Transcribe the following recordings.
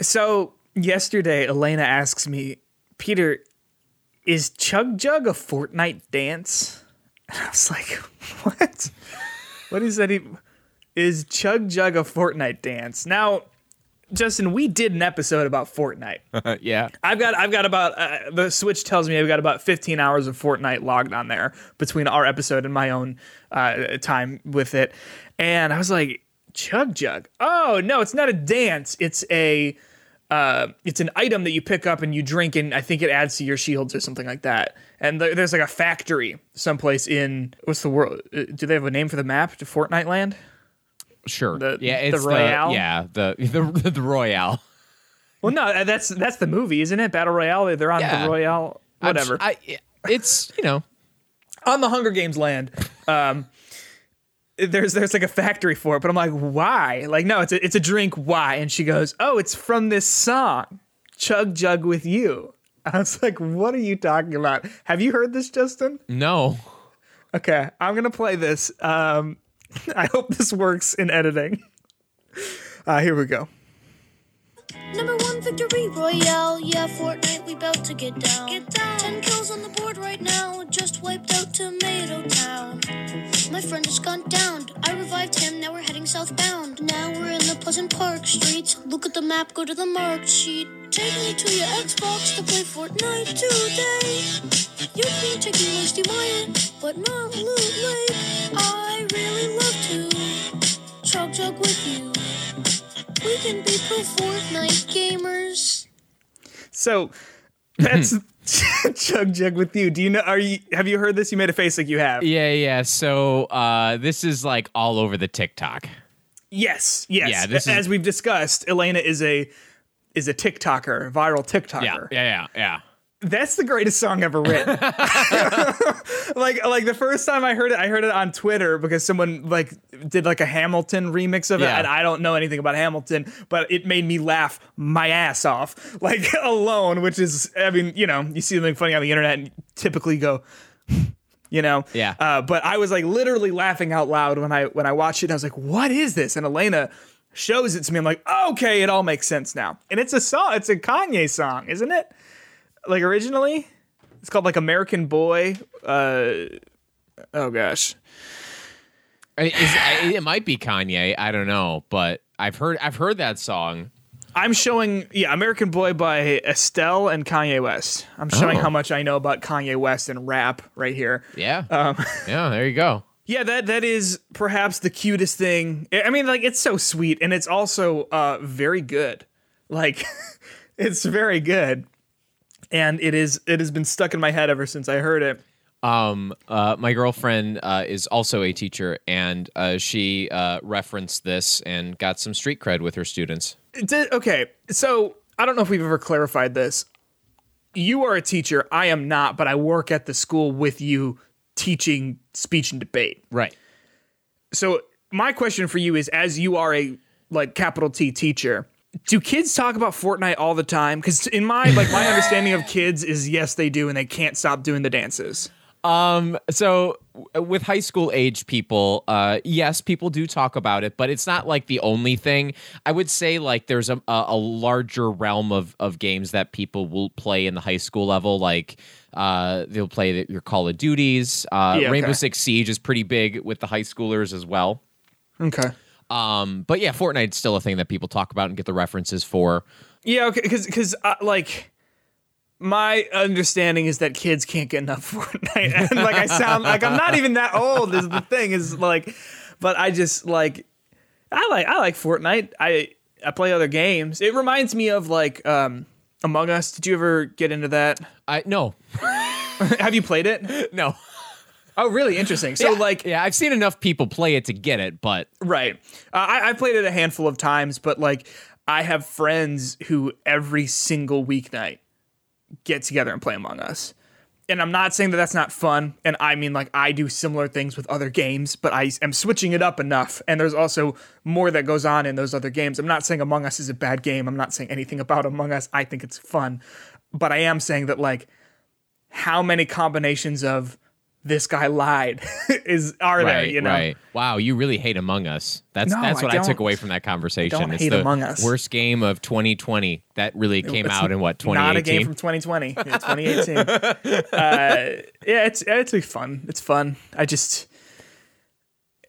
So yesterday, Elena asks me, Peter, is Chug Jug a Fortnite dance? And I was like, what? what is that? Even? Is Chug Jug a Fortnite dance? Now, Justin, we did an episode about Fortnite. yeah. I've got I've got about uh, the Switch tells me I've got about 15 hours of Fortnite logged on there between our episode and my own uh, time with it, and I was like, Chug Jug. Oh no, it's not a dance. It's a uh, it's an item that you pick up and you drink, and I think it adds to your shields or something like that. And th- there's like a factory someplace in what's the world? Uh, do they have a name for the map to Fortnite Land? Sure. The- yeah, the it's Royale? yeah, the the the Royale. Well, no, uh, that's that's the movie, isn't it? Battle Royale. They're on Yeah. the Royale. Whatever. it's you know on the Hunger Games land. Um, there's there's like a factory for it, but I'm like, why? Like, no, it's a it's a drink. Why? And she goes, oh, it's from this song, Chug Jug with You. I was like, what are you talking about? Have you heard this, Justin? no. Okay, I'm gonna play this. Um, I hope this works in editing. Uh, here we go. Number one victory royale, yeah, Fortnite, we bout to get down. Get down. Ten kills on the board right now, just wiped out Tomato Town. My friend has gone down. I revived him, now we're heading southbound. Now we're in the Pleasant Park streets. Look at the map, go to the marked sheet. Take me to your Xbox to play Fortnite today. You can take me Moisty Mire, but not Loot Lake. I really love to chug chug with you. We can be pro Fortnite gamers. So that's Chug Jug with You. Do you know? Are you? Have you heard this? You made a face like you have. Yeah, yeah. So uh, this is like all over the TikTok. Yes, yes. Yeah, this is- as we've discussed, Elena is a is a TikToker, viral TikToker. Yeah, yeah, yeah, yeah. That's the greatest song ever written. like like the first time I heard it, I heard it on Twitter because someone like did like a Hamilton remix of it, Yeah. and I don't know anything about Hamilton, but it made me laugh my ass off, like alone. Which is, I mean, you know, you see something funny on the internet and typically go. You know, Yeah. Uh, but I was like literally laughing out loud when I when I watched it. And I was like, "What is this?" And Elena shows it to me. I'm like, "Okay, it all makes sense now." And it's a song. It's a Kanye song, isn't it? Like originally it's called like american boy uh oh gosh I- Is, it might be Kanye. I don't know, but I've heard I've heard that song. i'm showing yeah american boy by estelle and kanye west i'm showing Oh. how much i know about kanye west and rap right here Yeah, Um, yeah. There you go. yeah that that is perhaps the cutest thing i I mean like it's so sweet and it's also uh very good like it's very good and it is it has been stuck in my head ever since i heard it Um, uh, my girlfriend uh, is also a teacher, and uh, she uh, referenced this and got some street cred with her students. Did, okay, so I don't know if we've ever clarified this. You are a teacher. I am not, but I work at the school with you teaching speech and debate. Right. So my question for you is as you are a like capital T teacher, do kids talk about Fortnite all the time? Cuz in my like my understanding of kids is yes they do and they can't stop doing the dances. Um. So with high school age people, uh, yes, people do talk about it, but it's not like the only thing. I would say like there's a a, larger realm of of games that people will play in the high school level, like. Uh, they'll play the, your Call of Duties. Uh, Yeah, Rainbow. Six Siege is pretty big with the high schoolers as well. Okay. Um, but yeah, Fortnite's still a thing that people talk about and get the references for. Yeah, okay, because because uh, like my understanding is that kids can't get enough Fortnite, and like I sound like I'm not even that old. Is the thing is like, but I just like I like I like Fortnite. I I play other games. It reminds me of like um Among Us. Did you ever get into that? I no, Have you played it? no. Oh, really interesting. So like yeah, I've seen enough people play it to get it, but Right. Uh, I, I played it a handful of times, but like I have friends who every single weeknight get together and play Among Us. And I'm not saying that that's not fun. And I mean, like, I do similar things with other games, but I am switching it up enough. And there's also more that goes on in those other games. I'm not saying Among Us is a bad game. I'm not saying anything about Among Us. I think it's fun. But I am saying that, like, how many combinations of this guy lied is are Right, you know? right. Wow, you really hate Among Us. That's No, that's what I, took away from that conversation. don't it's hate the Among Us. worst game of 2020 that really came It's out in what Not a 2018. game from 2020. It's 2018. uh, yeah, it's it's fun. It's fun. I just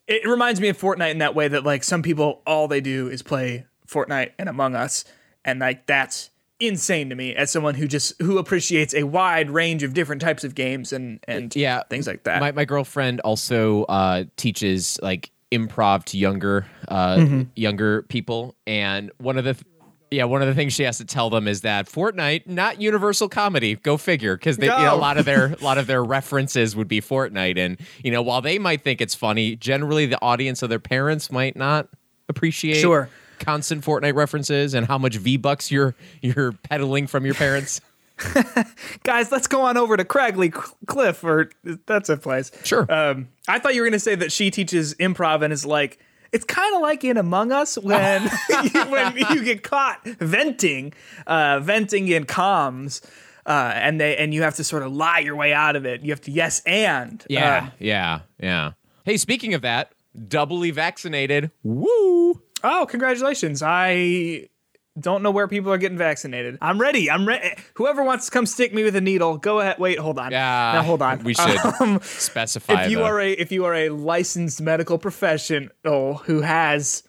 it reminds me of Fortnite in that way that like some people all they do is play Fortnite and Among Us, and like that's insane to me as someone who just who appreciates a wide range of different types of games and and yeah, things like that. My my girlfriend also uh, teaches like improv to younger uh, Mm-hmm. younger people, and one of the th- yeah one of the things she has to tell them is that Fortnite not universal comedy. Go figure, because you know, a lot of their a lot of their references would be Fortnite, and you know while they might think it's funny, generally the audience of their parents might not appreciate Sure. Constant Fortnite references and how much V bucks you're you're peddling from your parents. Guys, let's go on over to Craggy Cliff, or that's a place. Sure. Um, I thought you were going to say that she teaches improv and is like, it's kind of like in Among Us when when you get caught venting, uh, venting in comms, uh, and they and you have to sort of lie your way out of it. You have to yes and Yeah, Uh, yeah, yeah. Hey, speaking of that, doubly vaccinated. Woo! Oh, congratulations! I don't know where people are getting vaccinated. I'm ready. I'm ready. Whoever wants to come stick me with a needle, go ahead. Wait, hold on. Yeah. now hold on. We should Um, specify. if you the- are a if you are a licensed medical professional who has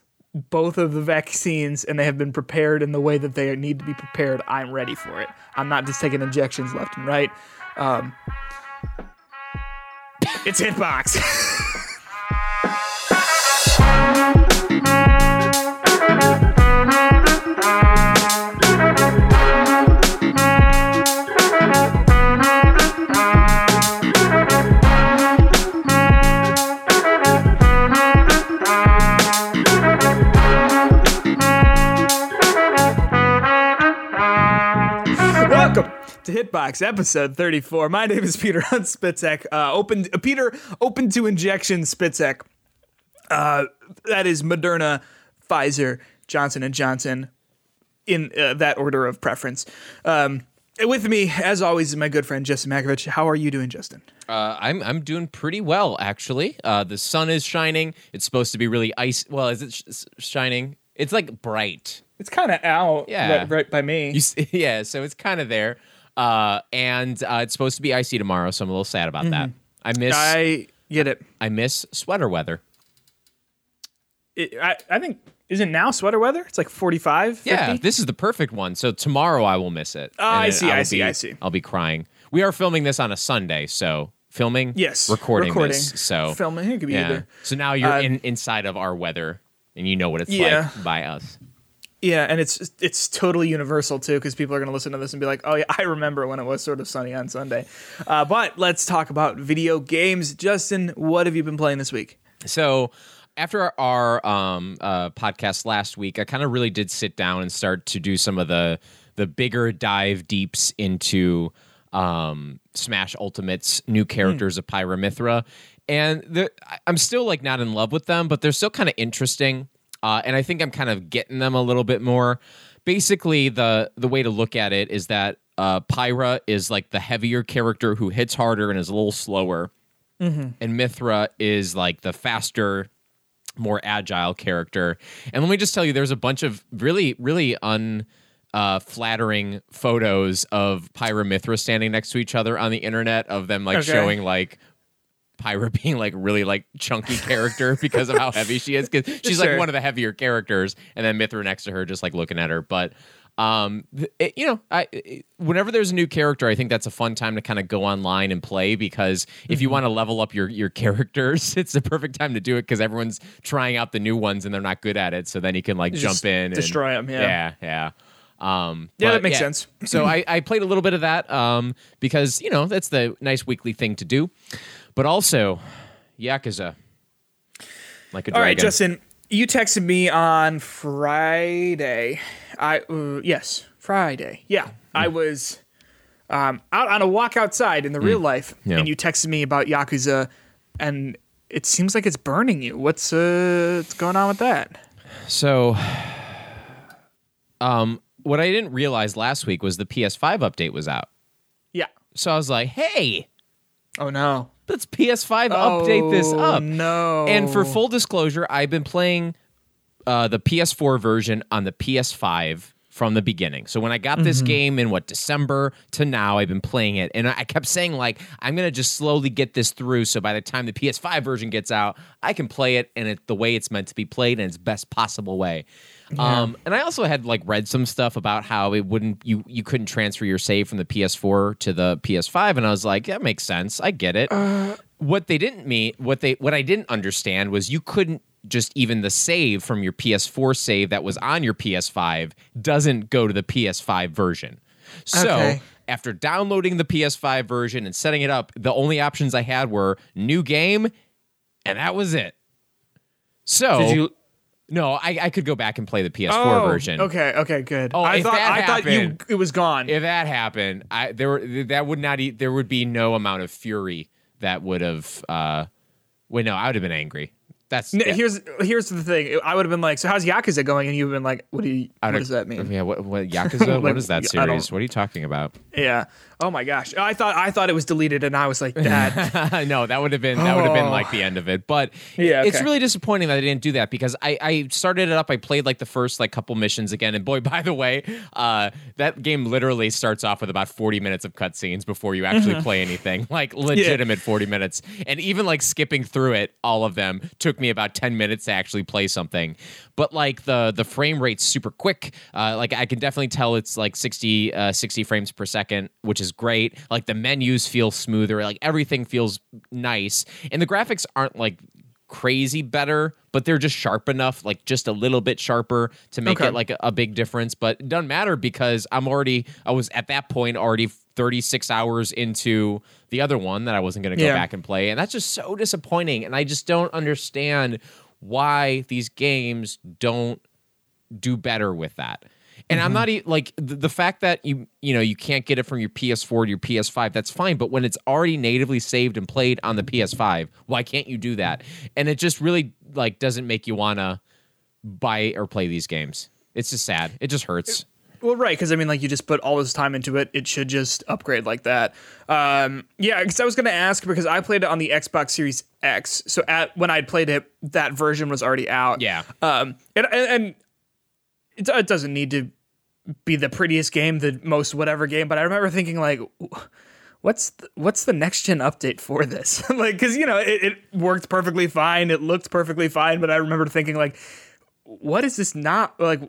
both of the vaccines and they have been prepared in the way that they need to be prepared, I'm ready for it. I'm not just taking injections left and right. Um, it's Hitbox. to Hitbox episode 34. My name is Peter Hunt Spitzek. Uh, open uh, Peter open to injection Spitzek. Uh, that is Moderna, Pfizer, Johnson and Johnson, in uh, that order of preference. Um, with me, as always, is my good friend Justin Makovich. How are you doing, Justin? uh, I'm I'm doing pretty well actually. Uh, the sun is shining. It's supposed to be really ice. Well, is it sh- shining? It's like bright. It's kind of out, Yeah. right, right by me. You yeah, so it's kind of there. Uh, and uh, it's supposed to be icy tomorrow, so I'm a little sad about that. I miss I, I get it. I miss sweater weather. it I, I think isn't now sweater weather? It's like 45, 50? Yeah, this is the perfect one. So tomorrow I will miss it. Oh, I see, I will see, be- I see. I'll be crying. We are filming this on a Sunday, so filming, Yes, recording, recording. this. So Filming, it could be yeah. either. So now you're Uh, in inside of our weather, and you know what it's Yeah. like by us. Yeah, and it's it's totally universal too, because people are going to listen to this and be like, "Oh yeah, I remember when it was sort of sunny on Sunday." Uh, but let's talk about video games. Justin, what have you been playing this week? So after our um, uh, podcast last week, I kind of really did sit down and start to do some of the the bigger dive deeps into um, Smash Ultimate's new characters of Pyra Mythra, and I'm still like not in love with them, but they're still kind of interesting, uh, and I think I'm kind of getting them a little bit more. Basically, the the way to look at it is that uh, Pyra is like the heavier character who hits harder and is a little slower and Mythra is like the faster, more agile character. And let me just tell you, there's a bunch of really, really un. Uh, flattering photos of Pyra Mythra standing next to each other on the internet of them like Okay. showing like Pyra being like really like chunky character because of how heavy she is because she's Sure. like one of the heavier characters and then Mythra next to her just like looking at her but um it- you know I it- whenever there's a new character I think that's a fun time to kind of go online and play because if Mm-hmm. you want to level up your your characters it's the perfect time to do it because everyone's trying out the new ones and they're not good at it so then you can like Just jump in and- destroy 'em, yeah. yeah yeah um Yeah, that makes sense. so I, I played a little bit of that um, because you know that's the nice weekly thing to do, but also Yakuza, like a All right, dragon. Justin, you texted me on Friday. I uh, yes, Friday. Yeah, I was um, out on a walk outside in the real life, Yeah. and you texted me about Yakuza, and it seems like it's burning you. What's uh, what's going on with that? so, um, what I didn't realize last week was the PS5 update was out. Yeah. So I was like, hey, Oh no. Let's PS5 update this Oh, up. No. And for full disclosure, I've been playing uh, the PS4 version on the PS5 from the beginning. So when I got this game in what December to now, I've been playing it, and I kept saying like I'm gonna just slowly get this through. So by the time the PS5 version gets out, I can play it in it the way it's meant to be played in its best possible way. Um, and I also had like read some stuff about how it wouldn't you you couldn't transfer your save from the PS4 to the PS5, and I was like, that makes sense. I get it what they didn't mean what they what I didn't understand was you couldn't just even the save from your PS4 save that was on your PS5 doesn't go to the PS5 version. So Okay. after downloading the PS5 version and setting it up, the only options I had were new game, and that was it. So Did you? No, I, I could go back and play the PS4 Oh, version. Okay. Okay. Good. Oh, I thought. I thought you. happened- It was gone. If that happened, I there were that would not e- there would be no amount of fury that would have uh wait no, I would have been angry. That's yeah, Here's here's the thing. I would have been like, "So how's Yakuza going?" And you've been like, "What do you? What does that mean?" Yeah, what, what Yakuza? Like, what is that series? What are you talking about? Yeah. Oh my gosh. I thought I thought it was deleted, and I was like, "That." no, that would have been that would have been like the end of it. But Yeah, it's really disappointing that I didn't do that because I, I started it up. I played like the first like couple missions again, and boy, by the way, uh, that game literally starts off with about forty minutes of cutscenes before you actually play anything. Like legitimate forty minutes, and even like skipping through it, all of them took me about ten minutes to actually play something. But like the the frame rate's super quick. Uh, like I can definitely tell it's like 60, uh, 60 frames per second, which is great. Like the menus feel smoother. Like everything feels nice, and the graphics aren't like crazy better, but they're just sharp enough, like just a little bit sharper to make Okay. it like a, a big difference. But it doesn't matter because I'm already I was at that point already 36 hours into the other one that I wasn't going to go Yeah. back and play, and that's just so disappointing. And I just don't understand why these games don't do better with that. And I'm not e- like the, the fact that you you know you can't get it from your PS4 to your PS5. That's fine, but when it's already natively saved and played on the PS5, why can't you do that? And it just really like doesn't make you wanna buy or play these games. It's just sad. It just hurts. Well, right, because I mean, like you just put all this time into it, it should just upgrade like that. Um, yeah, because I was gonna ask because I played it on the Xbox Series X, so at when I'd played it, that version was already out. Yeah. Um, and and, and it, it doesn't need to be the prettiest game, the most whatever game, but I remember thinking like. What's the, what's the next gen update for this? like, because you know it, it worked perfectly fine, it looked perfectly fine, but I remember thinking like, what is this not like?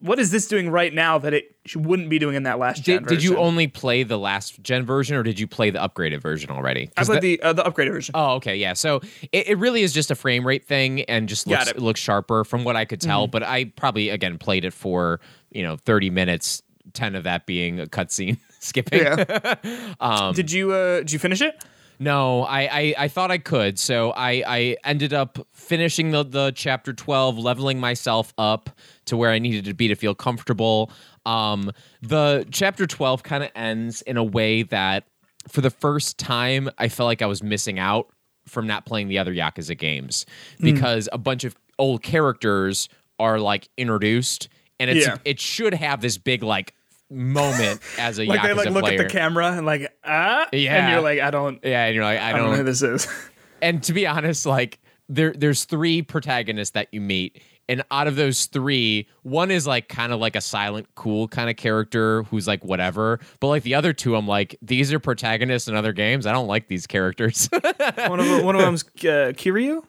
What is this doing right now that it wouldn't be doing in that last gen? Did, did you only play the last gen version or did you play the upgraded version already? I played that- the uh, the upgraded version. Oh, okay, yeah. So it, it really is just a frame rate thing and just looks it. Mm-hmm. looks sharper from what I could tell. But I probably again played it for you know thirty minutes, ten of that being a cutscene skipping. yeah. Um, did you uh did you finish it? No, I, I I thought I could, so I I ended up finishing the the chapter twelve, leveling myself up to where I needed to be to feel comfortable. Um, the chapter twelve kind of ends in a way that, for the first time, I felt like I was missing out from not playing the other Yakuza games Hmm. because a bunch of old characters are like introduced, and it's Yeah. it should have this big like moment as a Like Yakuza they like look player. at the camera and like ah, Yeah. and you're like I don't yeah, and you're like, I I don't know don't who this is. and to be honest, like there there's three protagonists that you meet. And out of those three, one is like kind of like a silent, cool kind of character who's like whatever. But like the other two, I'm like, these are protagonists in other games. I don't like these characters. one of them, one of them's uh, Kiryu.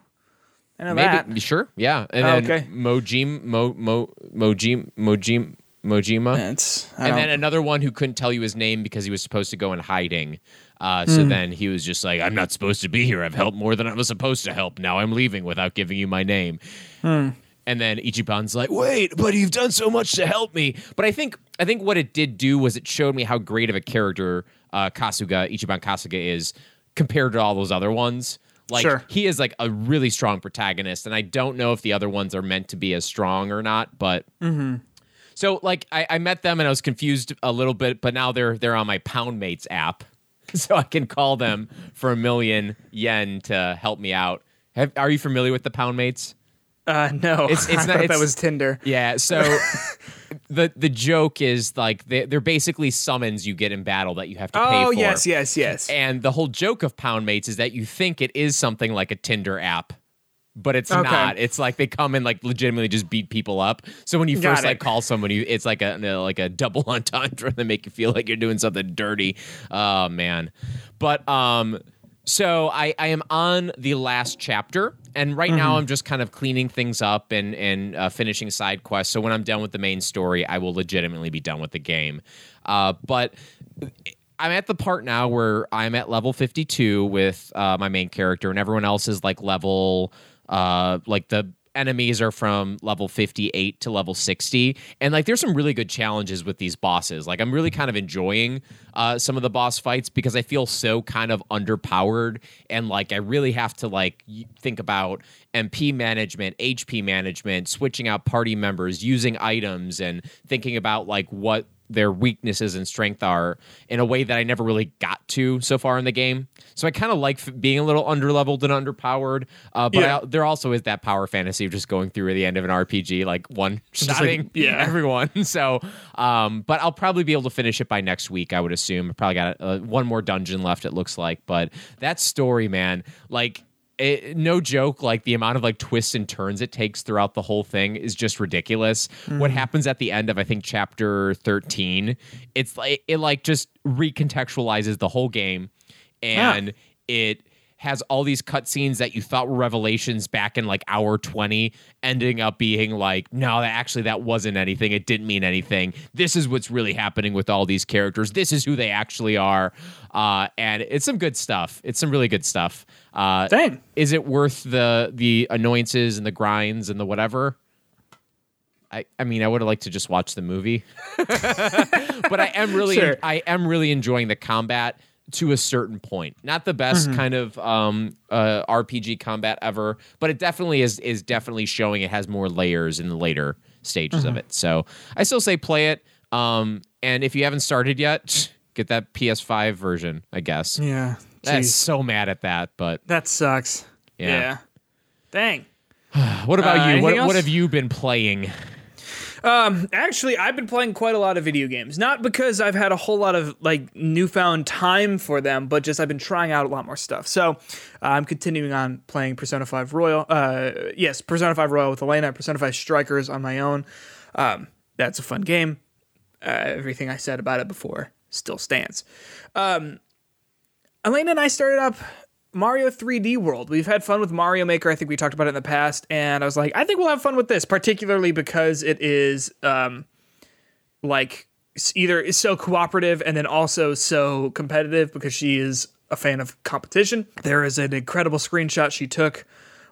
I know that. Maybe sure, yeah. And Oh, then okay. Mojim, Mo, Mo, Mojim, Mojim, Mojima. And then another one who couldn't tell you his name because he was supposed to go in hiding. Uh, so then he was just like, "I'm not supposed to be here. I've helped more than I was supposed to help. Now I'm leaving without giving you my name." And then Ichiban's like, "Wait, but you've done so much to help me." But I think I think what it did do was it showed me how great of a character uh, Kasuga Ichiban Kasuga is compared to all those other ones. Like Sure. he is like a really strong protagonist, and I don't know if the other ones are meant to be as strong or not. But mm-hmm. so like I, I met them and I was confused a little bit, but now they're they're on my Poundmates app, so I can call them for a million yen to help me out. Have, are you familiar with the Pound Mates? Uh, no, It's- it's I not- that was Tinder. Yeah, so the the joke is like they, they're basically summons you get in battle that you have to pay for. Oh yes, yes, yes. And the whole joke of Pound Mates is that you think it is something like a Tinder app, but it's Okay. not. It's like they come and like legitimately just beat people up. So when you Got first it. like call someone, you it's like a like a double entendre. They make you feel like you're doing something dirty. Oh man, but um. So I, I am on the last chapter, and right Mm-hmm. now I'm just kind of cleaning things up and and uh, finishing side quests. So when I'm done with the main story, I will legitimately be done with the game. Uh, but I'm at the part now where I'm at level 52 with uh, my main character, and everyone else is like level, uh, like the enemies are from level 58 to level 60 and like there's some really good challenges with these bosses. Like i'm really kind of enjoying uh, some of the boss fights because i feel so kind of underpowered. And like i really have to like think about mp management hp management switching out party members using items and thinking about like what their weaknesses and strength are in a way that I never really got to so far in the game. So I kind of like f- being a little underleveled and underpowered, uh, but Yeah. I, there also is that power fantasy of just going through at the end of an RPG, like one like, yeah. everyone. So, um, but I'll probably be able to finish it by next week. I would assume. I probably got uh, one more dungeon left. It looks like, but that story, man, like it, no joke like the amount of like twists and turns it takes throughout the whole thing is just ridiculous. Mm. What happens at the end of i think chapter 13 it's like it like just recontextualizes the whole game and it has all these cutscenes that you thought were revelations back in like hour 20 ending up being like no actually that wasn't anything. It didn't mean anything. This is what's really happening with all these characters. This is who they actually are. Uh, and it's some good stuff. It's some really good stuff. Uh, Dang. is it worth the the annoyances and the grinds and the whatever? I, I mean I would have liked to just watch the movie. But I am really Sure. I am really enjoying the combat to a certain point. Not the best Mm-hmm. kind of um, uh, RPG combat ever, but it definitely is is definitely showing it has more layers in the later stages Mm-hmm. of it. So I still say play it. Um, and if you haven't started yet, get that PS5 version. I guess. Yeah. I'm so mad at that, but That sucks. Yeah. Dang. what about Uh, you? What, what have you been playing? Actually, I've been playing quite a lot of video games. Not because I've had a whole lot of like newfound time for them, but just I've been trying out a lot more stuff. So uh, I'm continuing on playing Persona 5 Royal. Uh, yes, Persona 5 Royal with Elena, Persona 5 Strikers on my own. Um, that's a fun game. Uh, everything I said about it before still stands. Um, Elena and I started up Mario 3D World. We've had fun with Mario Maker. I think we talked about it in the past, and I was like, I think we'll have fun with this, particularly because it is um, like either is so cooperative and then also so competitive because she is a fan of competition. There is an incredible screenshot she took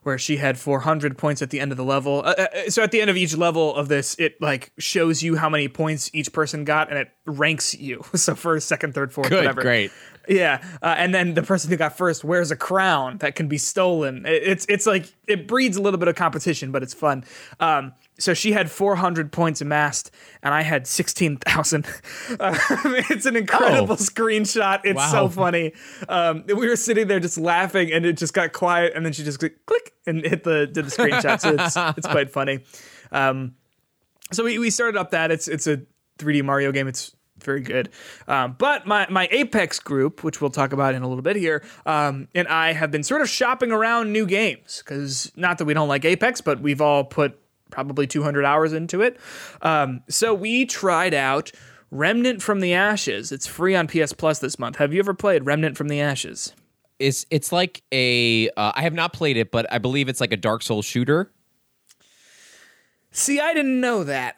where she had 400 points at the end of the level. Uh, uh, so at the end of each level of this, it like shows you how many points each person got and it ranks you. So first, second, third, fourth, Good, whatever. great. Yeah, uh, and then the person who got first wears a crown that can be stolen. It- It's it's like it breeds a little bit of competition, but it's fun. Um, so she had 400 points amassed, and I had 16,000. Uh, it's an incredible Oh. screenshot. It's Wow. so funny. Um, we were sitting there just laughing, and it just got quiet, and then she just click, click and hit the did the screenshot. So it's it's quite funny. Um, so we, we started up that it's it's a 3D Mario game. It's very good. Um, but my my Apex group, which we'll talk about in a little bit here, um, and I have been sort of shopping around new games because not that we don't like Apex, but we've all put probably 200 hours into it. Um, so we tried out Remnant from the Ashes. It's free on PS Plus this month. Have you ever played Remnant from the Ashes? It's it's like a uh, I have not played it, but I believe it's like a Dark Souls shooter. See, I didn't know that.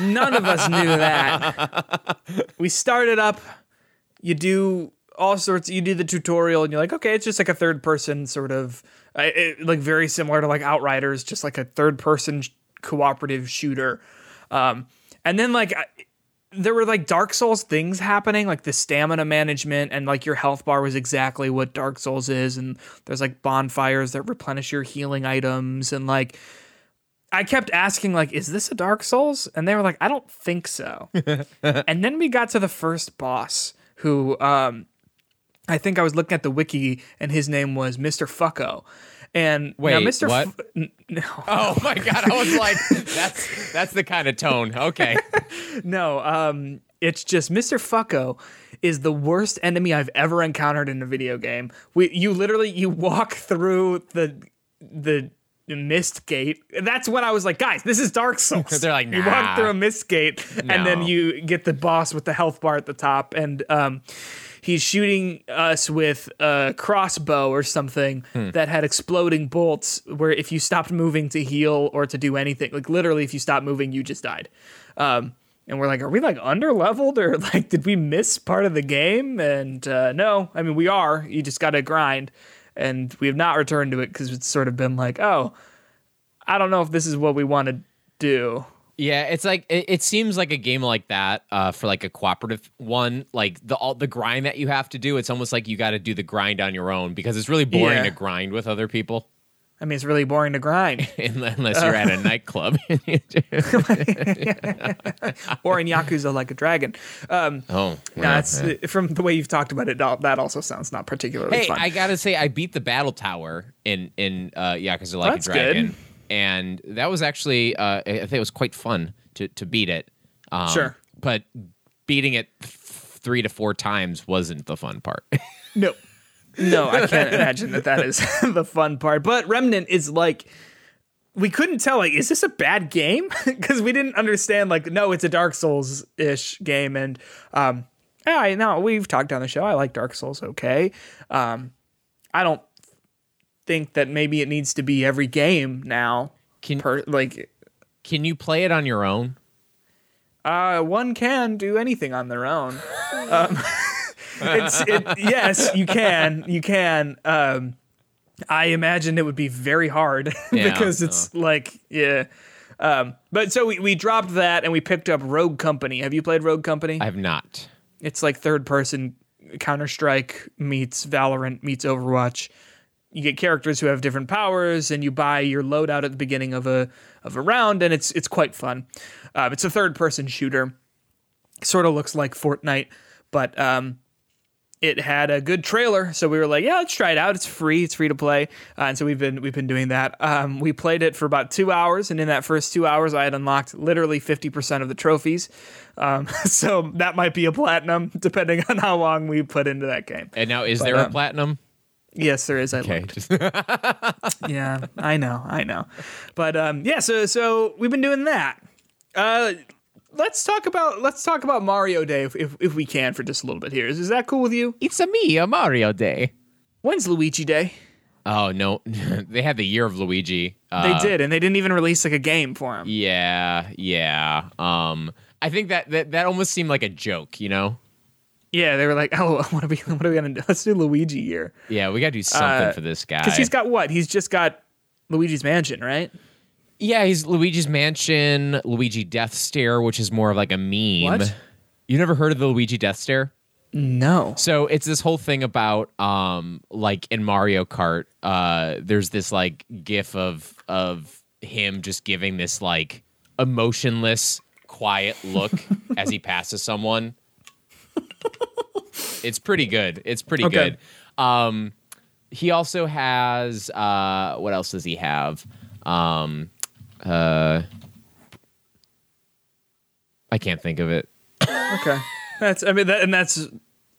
None of us knew that. We started up, you do all sorts, you do the tutorial, and you're like, okay, it's just like a third person sort of, it, like very similar to like Outriders, just like a third person sh- cooperative shooter. Um, and then like, I, there were like Dark Souls things happening, like the stamina management and like your health bar was exactly what Dark Souls is. And there's like bonfires that replenish your healing items and like, I kept asking, like, is this a Dark Souls? And they were like, I don't think so. and then we got to the first boss, who um, I think I was looking at the wiki, and his name was Mr. Fucko. And now Wait, Mr. what? F- n- no, Oh my god, I was like, that's that's the kind of tone. Okay. no, um, it's just Mr. Fucko is the worst enemy I've ever encountered in a video game. We, you literally, you walk through the the mist gate. That's when I was like, guys, this is Dark Souls. They're like, nah. you walk through a mist gate, and then you get the boss with the health bar at the top, and um, he's shooting us with a crossbow or something Hmm. that had exploding bolts. Where if you stopped moving to heal or to do anything, like literally, if you stopped moving, you just died. Um, and we're like, are we like under leveled or like did we miss part of the game? And uh, no, I mean we are. You just got to grind, and we have not returned to it because it's sort of been like, oh, I don't know if this is what we want to do. Yeah, it's like it, it seems like a game like that uh, for like a cooperative one, like the all the grind that you have to do. It's almost like you got to do the grind on your own because it's really boring Yeah. to grind with other people I mean, it's really boring to grind. unless you're at a nightclub. or in Yakuza like a dragon. Um, oh, no, yeah, from the way you've talked about it, that also sounds not particularly Hey, fun. I gotta say, I beat the battle tower in in uh, Yakuza Like That's a good. Dragon, and that was actually uh, I think it was quite fun to to beat it. Um, Sure. but beating it th- three to four times wasn't the fun part. No. No, I can't imagine that that is the fun part. But Remnant is like, we couldn't tell, like, is this a bad game? Because we didn't understand, like, no, it's a Dark Souls ish game. And, um, yeah, I know we've talked on the show. I like Dark Souls okay. Um, I don't think that maybe it needs to be every game now. Can- per, like, Can you play it on your own? Uh, one can do anything on their own. um, it's it, yes, you can, you can. Um, I imagine it would be very hard Yeah, because it's like yeah. Um, but so we, we dropped that and we picked up Rogue Company. Have you played Rogue Company? I have not. it's like third person Counter Strike meets Valorant meets Overwatch. You get characters who have different powers, and you buy your loadout at the beginning of a of a round, and it's it's quite fun. Uh, it's a third person shooter. Sort of looks like Fortnite, but um, it had a good trailer, so we were like, yeah, let's try it out. It's free, it's free to play, uh, and so we've been we've been doing that. Um, we played it for about two hours, and in that first two hours, I had unlocked literally fifty percent of the trophies. Um, so that might be a platinum, depending on how long we put into that game. And now, is But, there a um, platinum? Yes, there is. I Okay, just Yeah, I know, I know. But um, yeah, so so we've been doing that. Uh, let's talk about let's talk about Mario Day if, if, if we can for just a little bit here. Is, is that cool with you? it's a me, a Mario Day. When's Luigi Day? Oh no, they had the year of Luigi. They Uh, did, and they didn't even release like a game for him. Yeah, yeah. Um, I think that that that almost seemed like a joke, you know? Yeah, they were like, "Oh, what are we? What are we gonna do? Let's do Luigi year." Yeah, we got to do something Uh, for this guy. Because he's got what? He's just got Luigi's Mansion, right? Yeah, he's Luigi's Mansion, Luigi Death Stare, which is more of like a meme. What? You never heard of the Luigi Death Stare? No. So it's this whole thing about um like in Mario Kart, uh there's this like gif of of him just giving this like emotionless, quiet look as he passes someone. It's pretty good. It's pretty Okay. good. Um he also has uh what else does he have? Um uh I can't think of it. Okay. That's. I mean, that, and that's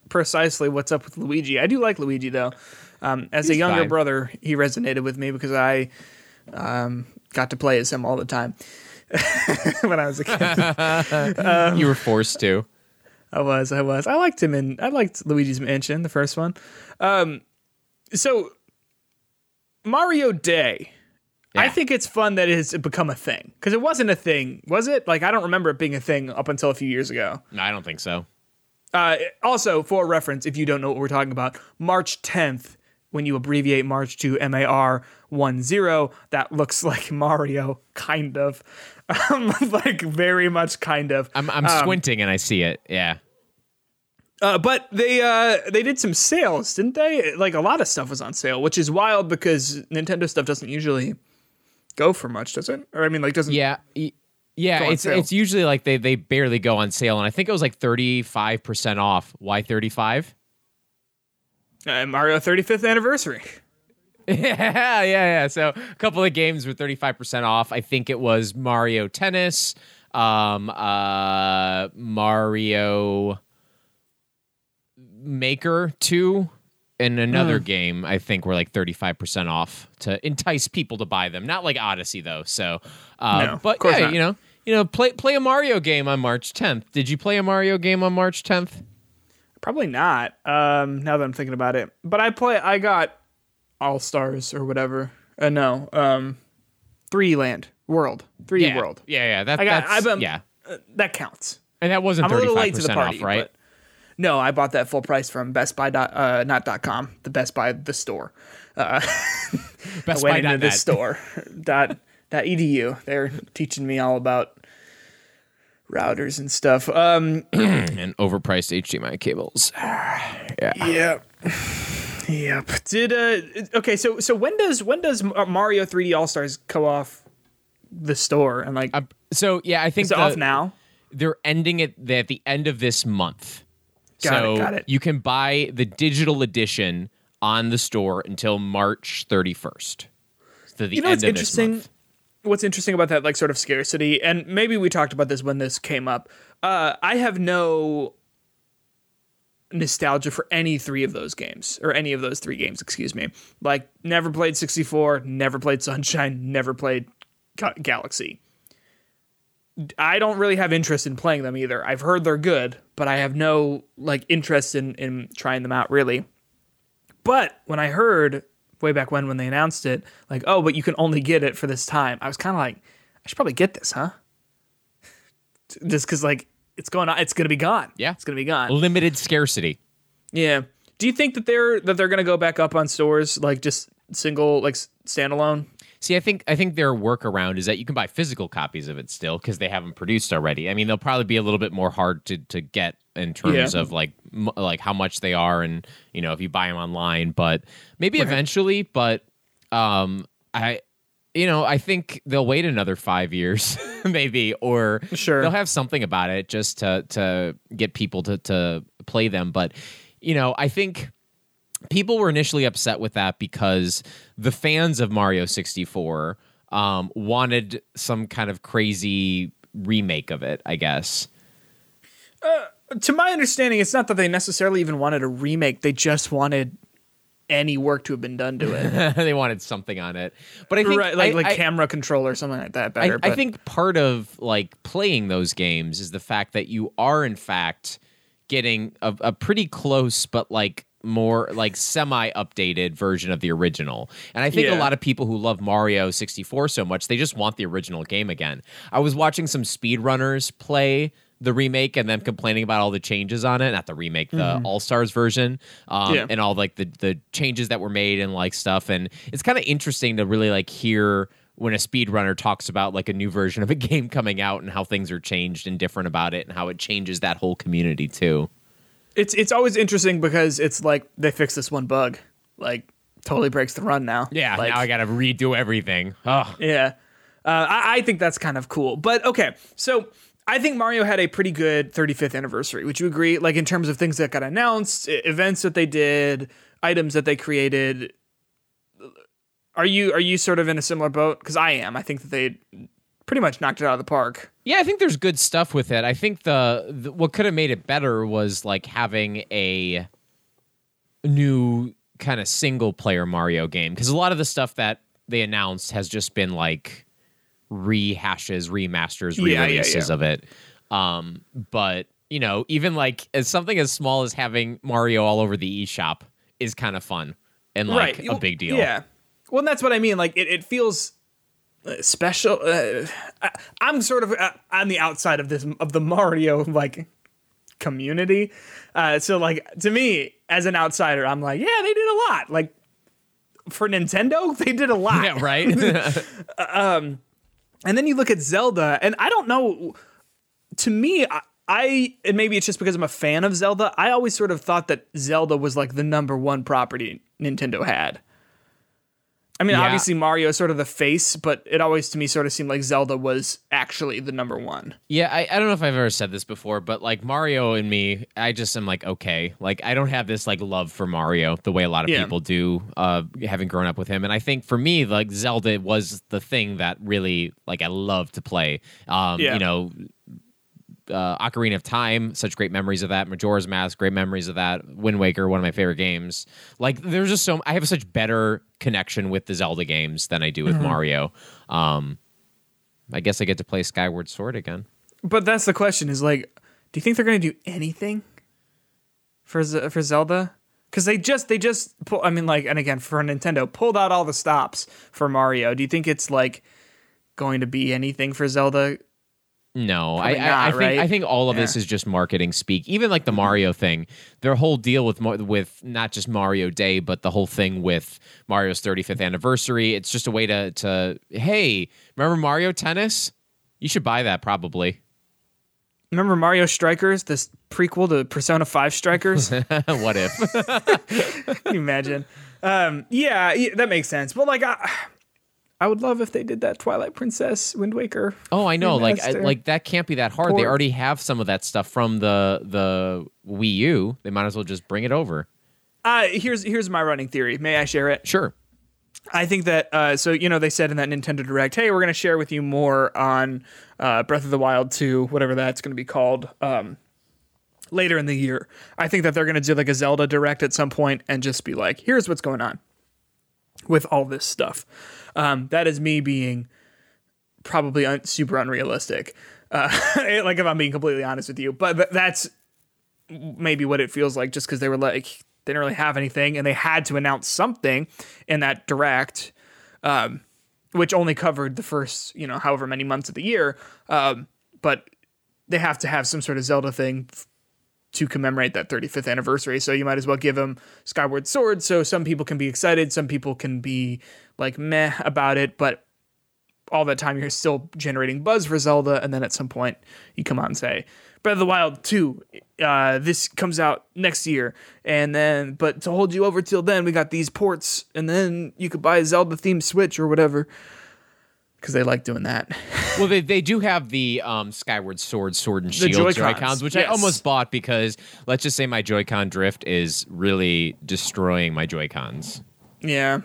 precisely what's up with Luigi. I do like Luigi though. Um, as a younger fine. brother, he resonated with me because I um, got to play as him all the time when I was a kid. you were forced to. I was, I was. I liked him in. I liked Luigi's Mansion, the first one. Um, so Mario Day. I think it's fun that it has become a thing because it wasn't a thing, was it? Like I don't remember it being a thing up until a few years ago. No, I don't think so. Uh, also, for reference, if you don't know what we're talking about, March 10th, when you abbreviate March to MAR 10, that looks like Mario, kind of. Um, like, very much kind of. I'm I'm squinting and I see it. Yeah. Uh, but they uh, they did some sales, didn't they? Like, a lot of stuff was on sale, which is wild because Nintendo stuff doesn't usually go for much, does it? Or, I mean, like, doesn't. Yeah. y- Yeah, it's sale. it's usually like they they barely go on sale and I think it was like 35% off. Why 35? Uh, Mario 35th anniversary. Yeah, yeah, yeah. So a couple of games were 35% off. I think it was Mario Tennis, um, uh, Mario Maker 2, and another game I think we're like 35% off to entice people to buy them. Not like Odyssey though. So, uh, No, but yeah, not. you know, you know, play play a Mario game on March 10th. Did you play a Mario game on March 10th? Probably not. Um, now that I'm thinking about it, but I play. I got All Stars or whatever. Uh, no, um, Three Land World, Three yeah. World. Yeah, yeah. That, I got. that's, I've been. yeah. uh, that counts. And that wasn't I'm a little late to the 35% off, right? No, I bought that full price from Best Buy. Dot, uh, not dot com. The Best Buy the store. Best I went Buy into net. store. dot dot edu. They're teaching me all about routers and stuff. Um, and overpriced HDMI cables. yeah. Yep. Yep. Did uh okay, so so when does when does Mario 3D All Stars go off the store and like Uh, so yeah, I think is it the- off now? they're ending it at the end of this month. Got it, so got it. you can buy the digital edition on the store until March 31st. So the You know end what's of this interesting? What's interesting about that like sort of scarcity and maybe we talked about this when this came up. Uh I have no nostalgia for any three of those games or any of those three games, excuse me. Like never played 64, never played Sunshine, never played Galaxy. I don't really have interest in playing them either. I've heard they're good, but I have no like interest in in trying them out really. But when I heard way back when when they announced it, like, oh, but you can only get it for this time, I was kind of like, I should probably get this, huh? Just because like it's going on, it's gonna be gone. Yeah. it's gonna be gone. Limited scarcity. Yeah. Do you think that they're that they're gonna go back up on stores like just single like standalone? See, I think I think their workaround is that you can buy physical copies of it still because they haven't produced already. I mean, they'll probably be a little bit more hard to, to get in terms Yeah. of like m- like how much they are, and you know if you buy them online. But maybe eventually. But um, I, you know, I think they'll wait another five years, maybe, or Sure. they'll have something about it just to to get people to to play them. But you know, I think people were initially upset with that because the fans of Mario 64 um, wanted some kind of crazy remake of it, I guess. To my understanding, it's not that they necessarily even wanted a remake. They just wanted any work to have been done to it. they wanted something on it. But I think right, like I- like I- camera control or something like that better. I but- think part of like playing those games is the fact that you are in fact getting a, a pretty close but like more like semi updated version of the original. And I think a lot of people who love Mario 64 so much, they just want the original game again. I was watching some speedrunners play the remake and then complaining about all the changes on it, not the remake, the All Stars version, um, Mm-hmm. Yeah. and all like the the changes that were made and like stuff. And it's kind of interesting to really like hear when a speedrunner talks about like a new version of a game coming out and how things are changed and different about it and how it changes that whole community too. It's it's always interesting because it's like they fixed this one bug, like totally breaks the run now. Yeah, like, now I got to redo everything. Oh, Yeah. Uh, I, I think that's kind of cool. But okay, so I think Mario had a pretty good 35th anniversary. Would you agree? Like in terms of things that got announced, events that they did, items that they created. Are you are you sort of in a similar boat? Because I am. I think that they pretty much knocked it out of the park. Yeah, I think there's good stuff with it. I think the, the what could have made it better was like having a new kind of single player Mario game because a lot of the stuff that they announced has just been like rehashes, remasters, Yeah, yeah, re-releases yeah. of it. Um, but you know, even like as something as small as having Mario all over the eShop is kind of fun and like a big deal. Yeah. Well, that's what I mean. Like it, it feels special. Uh, I, I'm sort of uh, on the outside of this of the Mario like community. Uh, so like to me as an outsider, I'm like, yeah, they did a lot. Like for Nintendo, they did a lot. Yeah, right. And then you look at Zelda, and I don't know. To me, I, I and maybe it's just because I'm a fan of Zelda. I always sort of thought that Zelda was like the number one property Nintendo had. I mean, Yeah. obviously Mario is sort of the face, but it always to me sort of seemed like Zelda was actually the number one. Yeah, I, I don't know if I've ever said this before, but like Mario and me, I just am like okay, like I don't have this like love for Mario the way a lot of Yeah. people do, uh, having grown up with him. And I think for me, like Zelda was the thing that really like I love to play. Um, Yeah. you know. Uh, Ocarina of Time, such great memories of that. Majora's Mask, great memories of that. Wind Waker, one of my favorite games. Like, there's just so I have such better connection with the Zelda games than I do with Mario. Um, I guess I get to play Skyward Sword again. But that's the question: is like, do you think they're going to do anything for Z- for Zelda? Because they just they just pull. I mean, like, and again for Nintendo, pulled out all the stops for Mario. Do you think it's like going to be anything for Zelda? No, I, Probably I, I think right? I think all of this is just marketing speak. Even like the Mario thing, their whole deal with with not just Mario Day, but the whole thing with Mario's 35th anniversary. It's just a way to to hey, remember Mario Tennis? You should buy that probably. Remember Mario Strikers, this prequel to Persona Five Strikers? what if? Can you imagine? Um, yeah, yeah, that makes sense. But like, I, I would love if they did that Twilight Princess Wind Waker. Oh, I know. Like, I, like that can't be that hard. They already have some of that stuff from the the Wii U. They might as well just bring it over. Uh, here's here's my running theory. May I share it? Sure. I think that uh, so you know they said in that Nintendo Direct, hey, we're going to share with you more on uh, Breath of the Wild 2, whatever that's going to be called, um, later in the year. I think that they're going to do like a Zelda Direct at some point and just be like, here's what's going on with all this stuff. Um, that is me being probably un- super unrealistic. Uh, like if I'm being completely honest with you, but th- that's maybe what it feels like just because they were like they didn't really have anything and they had to announce something in that direct um, which only covered the first you know however many months of the year um, but they have to have some sort of zelda thing to commemorate that 35th anniversary so you might as well give them skyward sword. So some people can be excited some people can be like meh about it but all that time you're still generating buzz for Zelda, and then at some point you come out and say Breath of the Wild 2, uh, this comes out next year, and then but to hold you over till then, we got these ports, and then you could buy a Zelda themed Switch or whatever, because they like doing that. Well, they, they do have the um, Skyward Sword, Sword and Shield Joy-Cons, Joy-Cons, which I almost bought because let's just say my Joy-Con drift is really destroying my Joy-Cons. Yeah.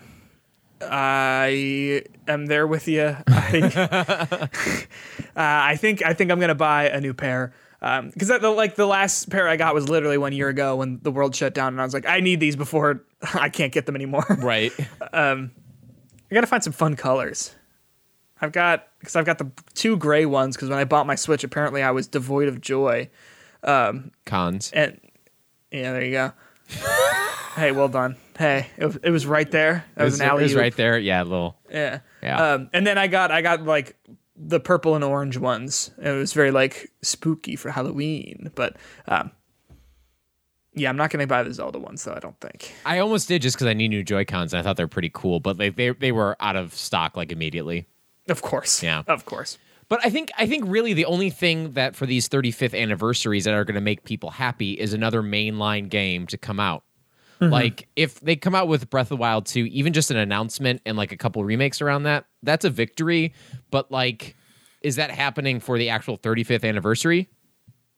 I am there with you. I, uh, I think I think I'm gonna buy a new pair because the like the last pair I got was literally one year ago when the world shut down, and I was like, I need these before I can't get them anymore. Right. um, I gotta find some fun colors. I've got because I've got the two gray ones because when I bought my Switch, apparently I was devoid of joy. Cons. And yeah, there you go. hey, well done. Hey, it was, it was right there. That It was, was, an it was right there. Yeah, a little. Yeah. Yeah. Um, and then I got I got like the purple and orange ones. It was very like spooky for Halloween, but um, yeah, I'm not gonna buy the Zelda ones though. I don't think. I almost did just because I need new Joy-Cons and I thought they're pretty cool, but they, they, they were out of stock like immediately. Of course. Yeah. Of course. But I think I think really the only thing that for these 35th anniversaries that are going to make people happy is another mainline game to come out. Mm-hmm. Like if they come out with Breath of the Wild 2, even just an announcement and like a couple remakes around that, that's a victory. But like, is that happening for the actual 35th anniversary?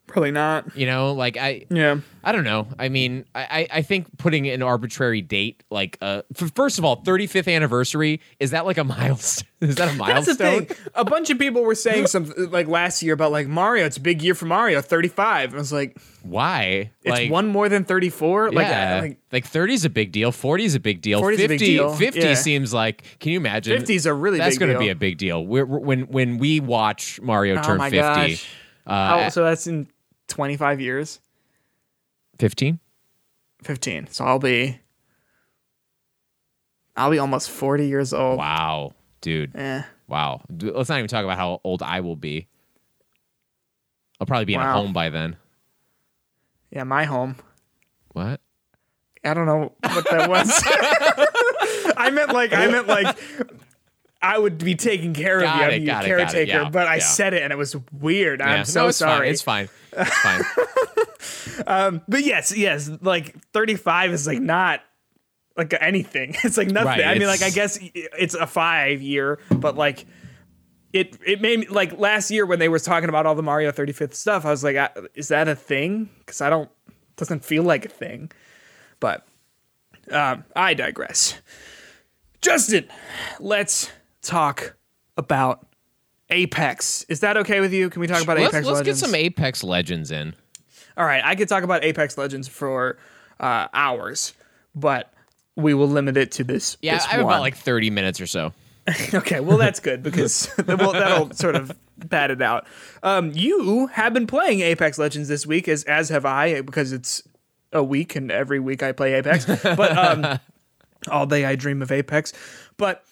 Probably not. You know, like I Yeah. I don't know. I mean, I, I I think putting an arbitrary date, like uh, first of all, 35th anniversary, is that like a milestone? Is that a That's the milestone? thing. A bunch of people were saying something like last year about like Mario. It's a big year for Mario. 35. I was like, Why? it's like, one more than 34. Like, yeah, like, like 30 is a big deal. 40 is a big deal. 40 is a 50, big deal, 50 yeah. seems like. Can you imagine? 50 is a really big deal? That's gonna be a big deal. We're, we're- when when we watch Mario oh turn my 50, gosh. uh, oh, so that's in 25 years. 15. 15. So I'll be I'll be almost 40 years old. Wow, dude. Eh. Wow. Let's not even talk about how old I will be. I'll probably be in a home by then. Yeah, my home. What? I don't know what that was. I meant like I meant like I would be taking care Got of you. it, I'd be your got it, got it, caretaker, yeah, but I yeah. said it and it was weird. Yeah. I'm so no, it's sorry. Fine. It's fine. It's fine. But yes, yes, like 35 is like not like anything. It's like nothing. Right, I mean, like I guess it's a five year, but like it it made me like last year when they were talking about all the Mario 35th stuff. I was like, uh, is that a thing? Because I don't doesn't feel like a thing. But um, I digress. Justin, let's talk about Apex. Is that okay with you? Can we talk about let's, Apex let's get some Apex Legends in. All right, I could talk about Apex Legends for uh, hours, but we will limit it to this. Yeah, this I have one. about like 30 minutes or so. Okay, well that's good because well, that'll sort of pad it out. Um, you have been playing Apex Legends this week, as as have I, because it's a week and every week I play Apex. But um, all day I dream of Apex. But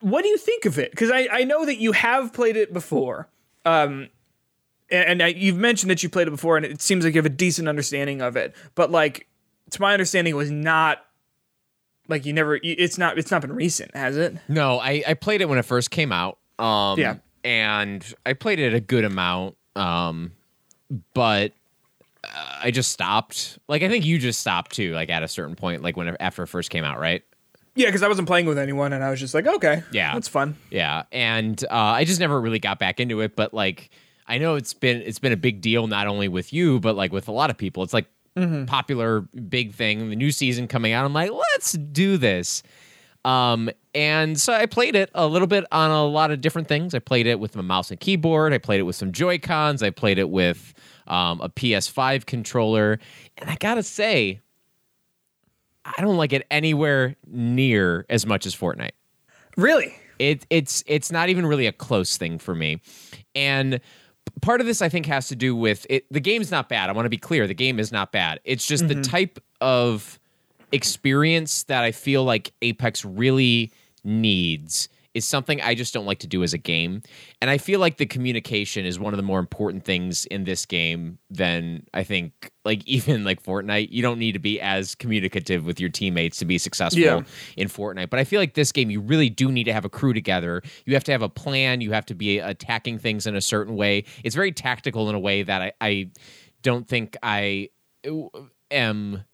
what do you think of it? Because I I know that you have played it before. Um, and, and I, you've mentioned that you played it before, and it seems like you have a decent understanding of it. But like, to my understanding, it was not like you never. It's not. It's not been recent, has it? No, I, I played it when it first came out. Um, Yeah. And I played it a good amount. Um, but uh, I just stopped. Like, I think you just stopped too, like at a certain point, like when after it first came out, right? Yeah, because I wasn't playing with anyone, and I was just like, okay, Yeah. that's fun. Yeah, and uh, I just never really got back into it. But like, I know it's been it's been a big deal not only with you, but like with a lot of people. It's like popular big thing. The new season coming out. I'm like, let's do this. Um, and so I played it a little bit on a lot of different things. I played it with my mouse and keyboard. I played it with some Joy Cons. I played it with um, a PS5 controller. And I gotta say, I don't like it anywhere near as much as Fortnite. Really? it it's it's not even really a close thing for me. And part of this i think has to do with it the game's not bad. I want to be clear the game is not bad. It's just the mm-hmm. type of experience that i feel like apex really needs is something i just don't like to do as a game and i feel like the communication is one of the more important things in this game than i think like even like fortnite you don't need to be as communicative with your teammates to be successful Yeah. in Fortnite. But I feel like this game, you really do need to have a crew together. You have to have a plan. You have to be attacking things in a certain way. It's very tactical in a way that I, I don't think I uh, am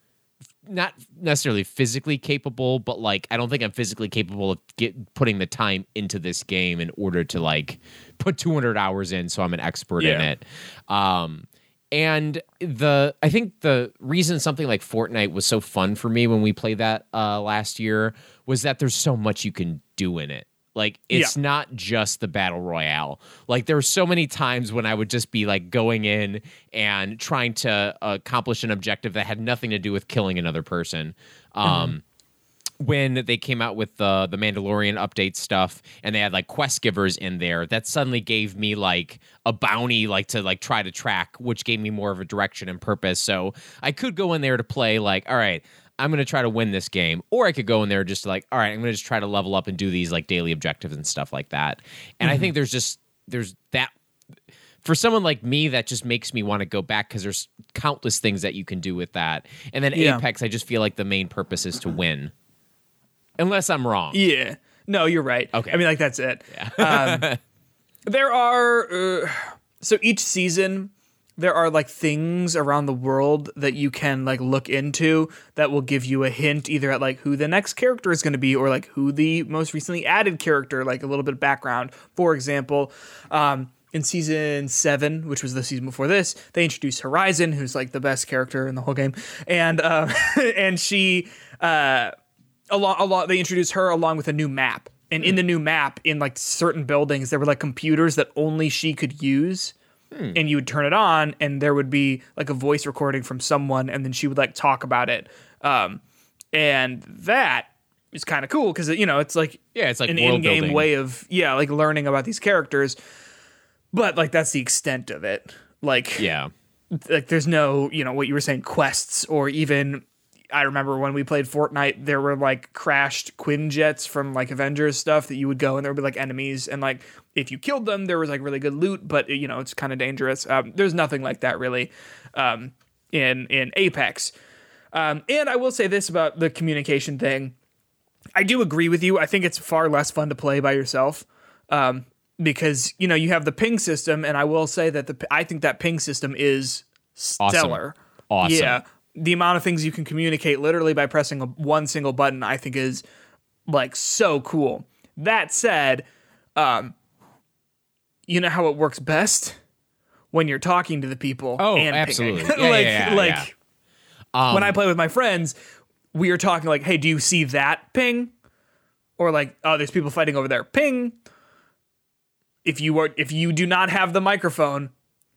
not necessarily physically capable, but like I don't think I'm physically capable of get putting the time into this game in order to like put 200 hours in, so I'm an expert in it. Um, and the I think the reason something like Fortnite was so fun for me when we played that uh, last year was that there's so much you can do in it. Like it's not just the battle royale. Like there were so many times when I would just be like going in and trying to accomplish an objective that had nothing to do with killing another person. Um, when they came out with the the Mandalorian update stuff and they had like quest givers in there that suddenly gave me like a bounty like to like try to track which gave me more of a direction and purpose so I could go in there to play like all right I'm going to try to win this game or I could go in there just like all right I'm going to just try to level up and do these like daily objectives and stuff like that and I think there's just there's that for someone like me that just makes me want to go back because there's countless things that you can do with that and then Yeah. apex i just feel like the main purpose is to win unless i'm wrong Yeah. No, you're right. Okay. I mean, like that's it. um, there are uh, so each season there are like things around the world that you can like look into that will give you a hint either at like who the next character is going to be or like who the most recently added character like a little bit of background for example um in season seven, which was the season before this, they introduced Horizon, who's like the best character in the whole game, and uh, and she uh, a lot, a lot. They introduced her along with a new map, and in the new map, in like certain buildings, there were like computers that only she could use. And you would turn it on, and there would be like a voice recording from someone, and then she would like talk about it. Um, and that is kind of cool because you know it's like Yeah, it's like an in-game building. way of yeah, like learning about these characters. But like that's the extent of it. Like yeah like there's no you know what you were saying quests or even i remember when we played fortnite there were like crashed quinjets from like avengers stuff that you would go and there would be like enemies and like if you killed them there was like really good loot but you know it's kind of dangerous um, there's nothing like that really um, in in apex um, and i will say this about the communication thing I do agree with you. I think it's far less fun to play by yourself um, because you know you have the ping system, and I will say that the I think that ping system is stellar. Awesome. Yeah, the amount of things you can communicate literally by pressing a, one single button, I think is like so cool. That said, um, you know how it works best when you're talking to the people. Oh, and absolutely. pinging. Yeah, like, yeah, yeah, like. Um, when I play with my friends, we are talking like, "Hey, do you see that ping?" Or like, "Oh, there's people fighting over there." Ping. If you are, if you do not have the microphone,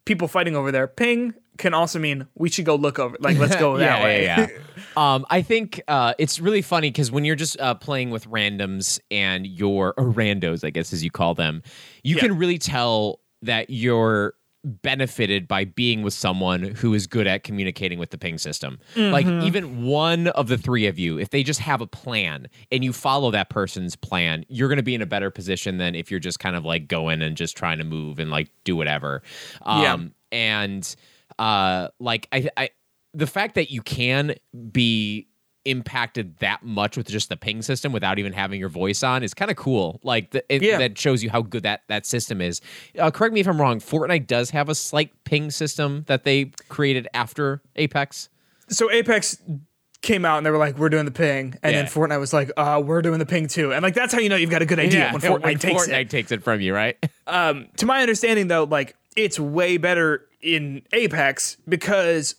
people fighting over there. Ping can also mean we should go look over. Like, let's go that yeah, way. Yeah, yeah. um, I think uh, it's really funny because when you're just uh, playing with randoms and your or randos, I guess as you call them, you Yeah. can really tell that you're benefited by being with someone who is good at communicating with the ping system. Like Mm-hmm. even one of the three of you, if they just have a plan and you follow that person's plan, you're going to be in a better position than if you're just kind of like going and just trying to move and like do whatever. Yeah. Um, and uh like I I the fact that you can be impacted that much with just the ping system without even having your voice on is kind of cool. Like the, it, Yeah. that shows you how good that that system is. Uh, correct me if I'm wrong. Fortnite does have a slight ping system that they created after Apex. So Apex came out and they were like, "We're doing the ping," and then Fortnite was like, "Uh, we're doing the ping too." And like that's how you know you've got a good idea when Fortnite takes Fortnite it. takes it from you, right? um, to my understanding, though, like it's way better in Apex because,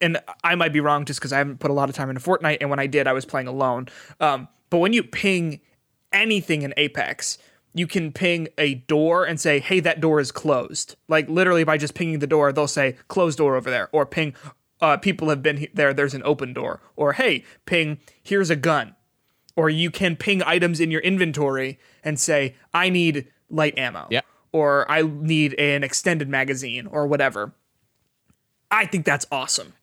and I might be wrong just because I haven't put a lot of time into Fortnite, and when I did, I was playing alone. Um, but when you ping anything in Apex, you can ping a door and say, "Hey, that door is closed." Like literally by just pinging the door, they'll say, "Closed door over there," or ping, uh, "People have been he- there. There's an open door," or "Hey, ping, here's a gun." or you can ping items in your inventory and say, I need light ammo. Yeah. Or I need an extended magazine or whatever. I think that's awesome.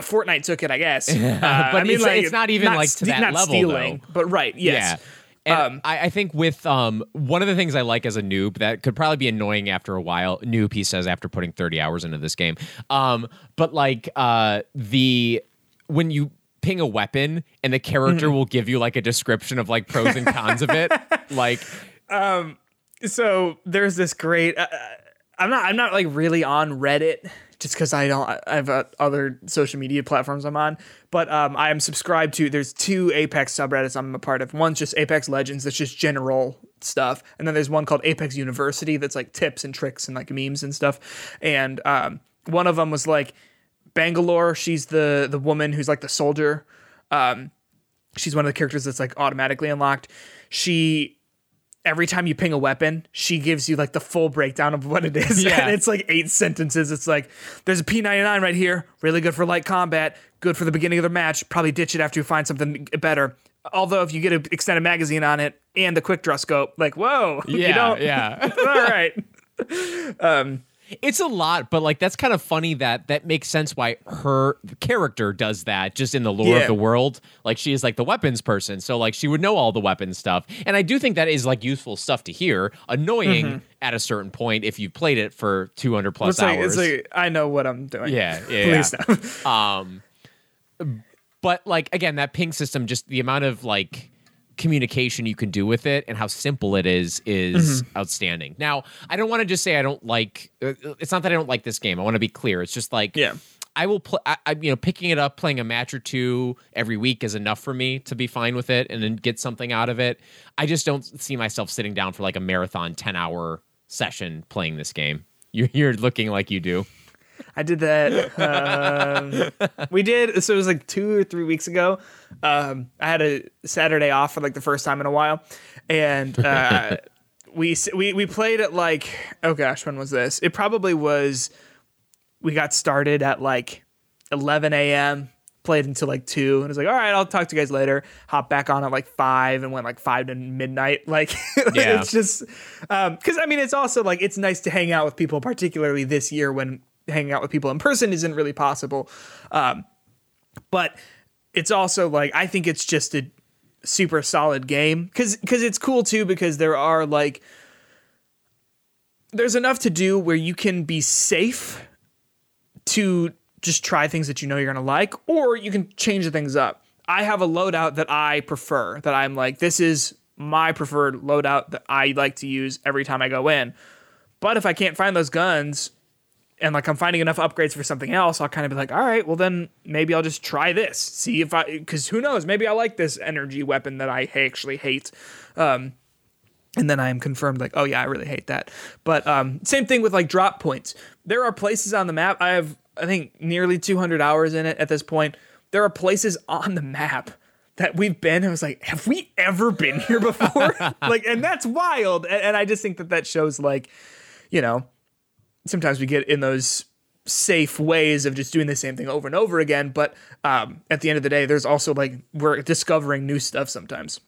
Fortnite took it, I guess. Uh, But I it's- it's not even, like, to ste- that not level, stealing, though. But right, yes. Yeah. And Um, I, I think with um one of the things I like as a noob that could probably be annoying after a while. Noob, he says after putting thirty hours into this game. Um, but like uh the when you ping a weapon and the character will give you like a description of like pros and cons of it, like um, so there's this great uh, i'm not i'm not like really on reddit just because i don't i have uh, other social media platforms i'm on but um i am subscribed to there's two apex subreddits i'm a part of. One's just apex legends that's just general stuff and then there's one called apex university that's like tips and tricks and like memes and stuff and um one of them was like bangalore she's the the woman who's like the soldier um she's one of the characters that's like automatically unlocked she every time you ping a weapon, she gives you like the full breakdown of what it is. Yeah. And it's like eight sentences. It's like, there's a P99 right here, really good for light combat, good for the beginning of the match, probably ditch it after you find something better. Although if you get an extended magazine on it and the quick draw scope, like, whoa, you yeah, don't, yeah. all right. It's a lot, but like that's kind of funny that that makes sense why her character does that just in the lore Yeah. of the world. Like she is like the weapons person, so like she would know all the weapons stuff. And I do think that is like useful stuff to hear. Annoying at a certain point if you've played it for 200 plus It's like, hours. it's like, I know what I'm doing. yeah, yeah, Please yeah. Um, but like again, that ping system, just the amount of like communication you can do with it and how simple it is is Mm-hmm. outstanding. Now, I don't want to just say I don't like. uh, It's not that I don't like this game. I want to be clear. It's just like Yeah. I will play. I, I you know picking it up, playing a match or two every week is enough for me to be fine with it and then get something out of it. I just don't see myself sitting down for like a marathon ten hour session playing this game. You're, you're looking like you do. I did that. Um, we did. So it was like two or three weeks ago. Um, I had a Saturday off for like the first time in a while, and uh, we we we played at like oh gosh, when was this? It probably was. We got started at like 11 a.m. Played until like two, and I was like, "All right, I'll talk to you guys later." Hop back on at like five, and went like five to midnight. Like, Yeah. it's just because I mean, it's also like it's nice to hang out with people, particularly this year when hanging out with people in person isn't really possible. Um, but it's also like I think it's just a super solid game because because it's cool too because there are like there's enough to do where you can be safe to just try things that you know you're gonna like, or you can change the things up. I have a loadout that I prefer, that I'm like, this is my preferred loadout that I like to use every time I go in. But if I can't find those guns, and like I'm finding enough upgrades for something else, I'll kind of be like, all right, well then maybe I'll just try this, see if I, because who knows, maybe I like this energy weapon that I actually hate. Um, and then I am confirmed like, oh yeah, I really hate that. But um, same thing with like drop points. There are places on the map. I have I think nearly 200 hours in it at this point. There are places on the map that we've been. I was like, have we ever been here before? like, and that's wild. And, and I just think that that shows like, you know, sometimes we get in those safe ways of just doing the same thing over and over again. But um, at the end of the day, there's also like we're discovering new stuff sometimes.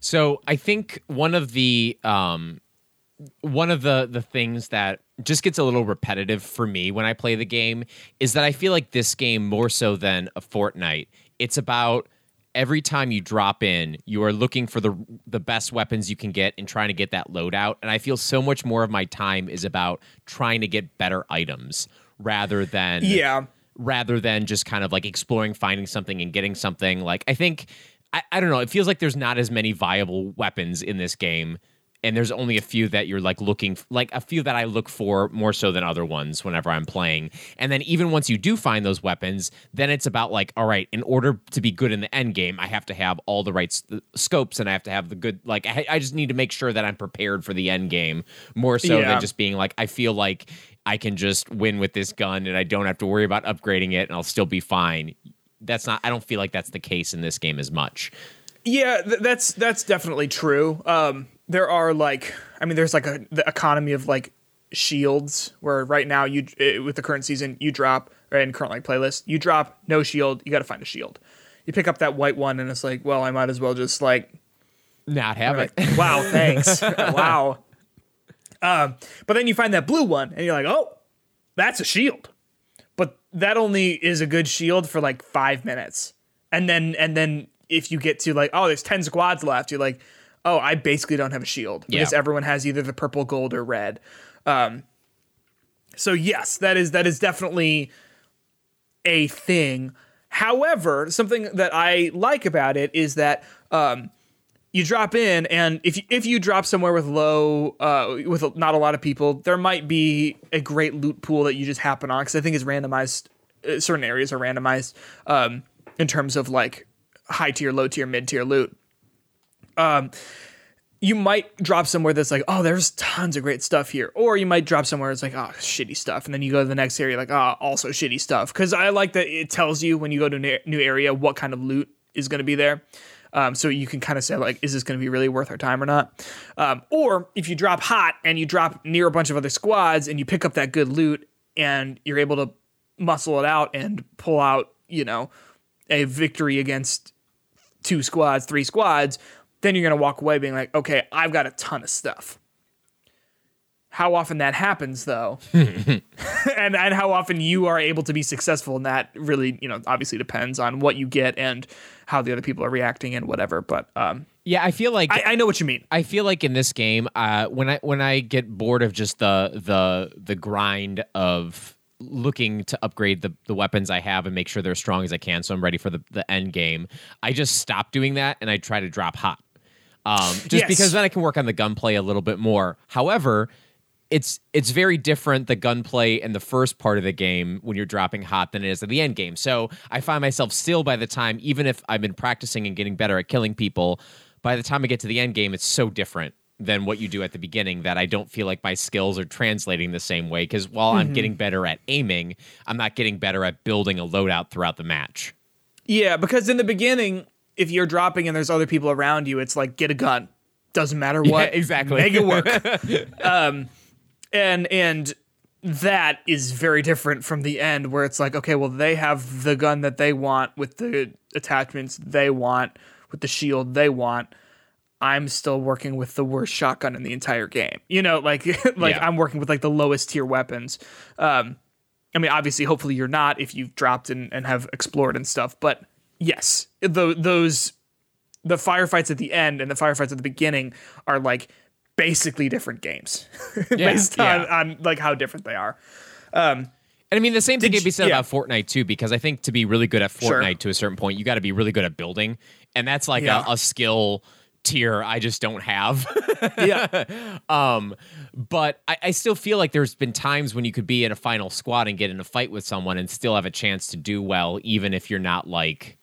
So I think one of the um, one of the the things that just gets a little repetitive for me when I play the game is that I feel like this game more so than a Fortnite. It's about every time you drop in, you are looking for the the best weapons you can get and trying to get that loadout. And I feel so much more of my time is about trying to get better items rather than Yeah. rather than just kind of like exploring, finding something and getting something. Like I think I, I don't know, it feels like there's not as many viable weapons in this game. And there's only a few that you're like looking like a few that I look for more so than other ones whenever I'm playing. And then even once you do find those weapons, then it's about like, all right, in order to be good in the end game, I have to have all the right s- scopes and I have to have the good like I, I just need to make sure that I'm prepared for the end game more so Yeah. than just being like I feel like I can just win with this gun and I don't have to worry about upgrading it and I'll still be fine. That's not I don't feel like that's the case in this game as much. Yeah, th- that's that's definitely true. Um, there are like, I mean, there's like a the economy of like shields where right now you eh, with the current season you drop or in current like playlist you drop no shield you got to find a shield. You pick up that white one and it's like, well, I might as well just like Not have like, it. wow, thanks. wow. Um, but then you find that blue one and you're like, oh, that's a shield. But that only is a good shield for like five minutes. And then and then if you get to like, oh, there's 10 squads left, you're like, oh, I basically don't have a shield. Because Yeah. everyone has either the purple, gold, or red. Um so yes, that is that is definitely a thing. However, something that I like about it is that um, you drop in, and if you, if you drop somewhere with low, uh, with not a lot of people, there might be a great loot pool that you just happen on because I think it's randomized. Uh, certain areas are randomized um, in terms of like high tier, low tier, mid tier loot. Um, you might drop somewhere that's like, oh, there's tons of great stuff here. Or you might drop somewhere it's like, oh, shitty stuff. And then you go to the next area, like, oh, also shitty stuff. Because I like that it tells you when you go to a new area what kind of loot is going to be there. Um, so you can kind of say, like, is this going to be really worth our time or not? Um, or if you drop hot and you drop near a bunch of other squads and you pick up that good loot and you're able to muscle it out and pull out, you know, a victory against two squads, three squads, then you're going to walk away being like, okay, I've got a ton of stuff. How often that happens, though, and and how often you are able to be successful in that really, you know, obviously depends on what you get and how the other people are reacting and whatever. But um, Yeah, I feel like I, I know what you mean. I feel like in this game, uh, when I when I get bored of just the the the grind of looking to upgrade the, the weapons I have and make sure they're as strong as I can, so I'm ready for the, the end game, I just stop doing that and I try to drop hot. Um, just Yes. because then I can work on the gunplay a little bit more. However, it's it's very different the gunplay in the first part of the game when you're dropping hot than it is at the end game. So I find myself still by the time, even if I've been practicing and getting better at killing people, by the time I get to the end game, it's so different than what you do at the beginning that I don't feel like my skills are translating the same way. Because while I'm getting better at aiming, I'm not getting better at building a loadout throughout the match. Yeah, because in the beginning, if you're dropping and there's other people around you, it's like get a gun. Doesn't matter what. exactly. Make it work. um, and and that is very different from the end where it's like, okay, well they have the gun that they want with the attachments they want with the shield they want. I'm still working with the worst shotgun in the entire game. You know, like like Yeah. I'm working with like the lowest tier weapons. Um, I mean, obviously, hopefully you're not if you've dropped and, and have explored and stuff. But yes, tho- those the firefights at the end and the firefights at the beginning are like basically different games based yeah. on, on like how different they are. And I mean, the same thing can be said yeah. about Fortnite too, because I think to be really good at Sure. Fortnite to a certain point, you got to be really good at building, and that's like Yeah. a, a skill tier I just don't have. Yeah. um, but I, I still feel like there's been times when you could be in a final squad and get in a fight with someone and still have a chance to do well, even if you're not like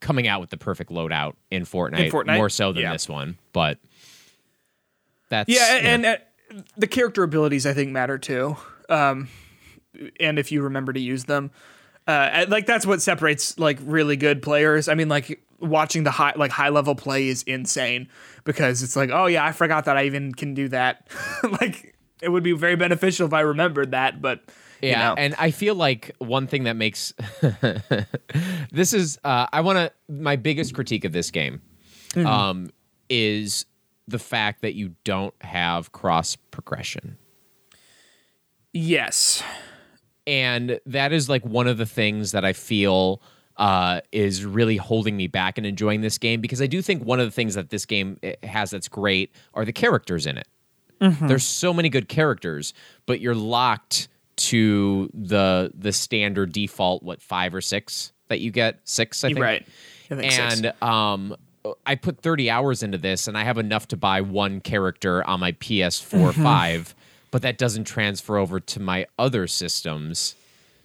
coming out with the perfect loadout in Fortnite, In Fortnite? more so than Yeah. this one. But that's Yeah, you know, and, and uh, the character abilities I think matter too. Um, and if you remember to use them, uh, like that's what separates like really good players. I mean, like watching the high like high level play is insane because it's like, oh yeah, I forgot that I even can do that. like it would be very beneficial if I remembered that, but you Yeah, know. and I feel like one thing that makes this is uh, I want to my biggest critique of this game Mm-hmm. um, is the fact that you don't have cross progression. yes, and that is like one of the things that I feel uh, is really holding me back and enjoying this game because I do think one of the things that this game eh, has that's great are the characters in it. There's so many good characters, but you're locked to the the standard default what five or six that you get six I think right. I think six. and um I put 30 hours into this and I have enough to buy one character on my PS4 Mm-hmm. 5 but that doesn't transfer over to my other systems.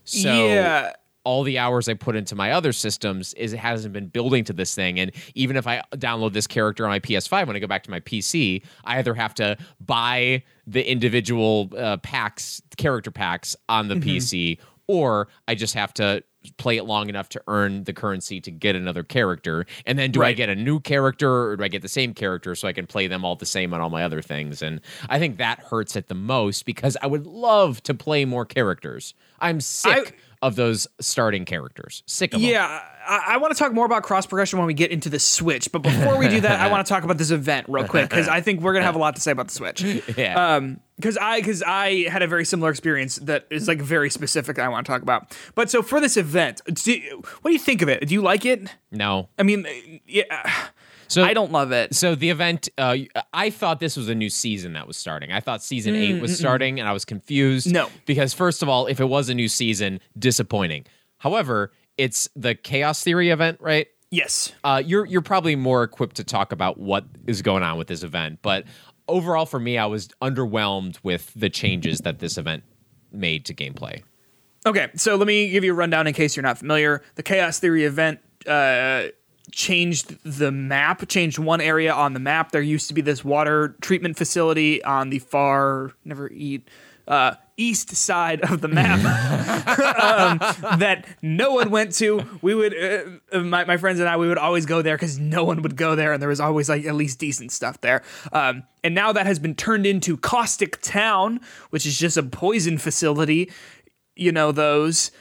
So yeah, all the hours I put into my other systems is it hasn't been building to this thing. And even if I download this character on my PS5, when I go back to my PC, I either have to buy the individual uh, packs, character packs on the PC, or I just have to play it long enough to earn the currency to get another character. And then do I get a new character or do I get the same character so I can play them all the same on all my other things? And I think that hurts it the most because I would love to play more characters. I'm sick of those starting characters. Sick of them. Yeah, I, I want to talk more about cross progression when we get into the Switch. But before we do that, I want to talk about this event real quick because I think we're gonna have a lot to say about the Switch. Yeah. Um, because I because I had a very similar experience that is like very specific. I want to talk about. But so for this event, do, what do you think of it? Do you like it? no. I mean, yeah, So I don't love it. So the event, uh, I thought this was a new season that was starting. I thought season eight was starting, and I was confused. No. because first of all, if it was a new season, disappointing. However, it's the Chaos Theory event, right? Yes. Uh, you're you're probably more equipped to talk about what is going on with this event, but overall, for me, I was underwhelmed with the changes that this event made to gameplay. Okay, so let me give you a rundown in case you're not familiar. The Chaos Theory event uh, changed the map, changed one area on the map. There used to be this water treatment facility on the far, never eat, uh, east side of the map um, that no one went to. We would, uh, my, my friends and I, we would always go there because no one would go there, and there was always like at least decent stuff there. Um, and now that has been turned into Caustic Town, which is just a poison facility. You know those,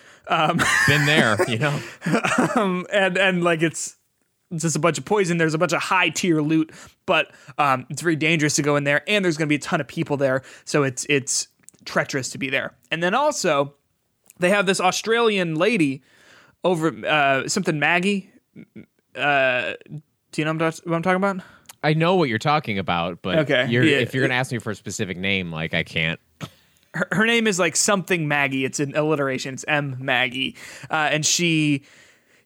Been there, you know. and and like it's just a bunch of poison. There's a bunch of high tier loot, but um, it's very dangerous to go in there, and there's going to be a ton of people there, so it's it's treacherous to be there. And then also, they have this Australian lady over uh, something Maggie. Uh, do you know what I'm, talking about? I know what you're talking about, but Okay, you're, yeah. if you're gonna ask me for a specific name, like I can't. her, her name is like something Maggie. It's an alliteration. It's M Maggie, uh, and she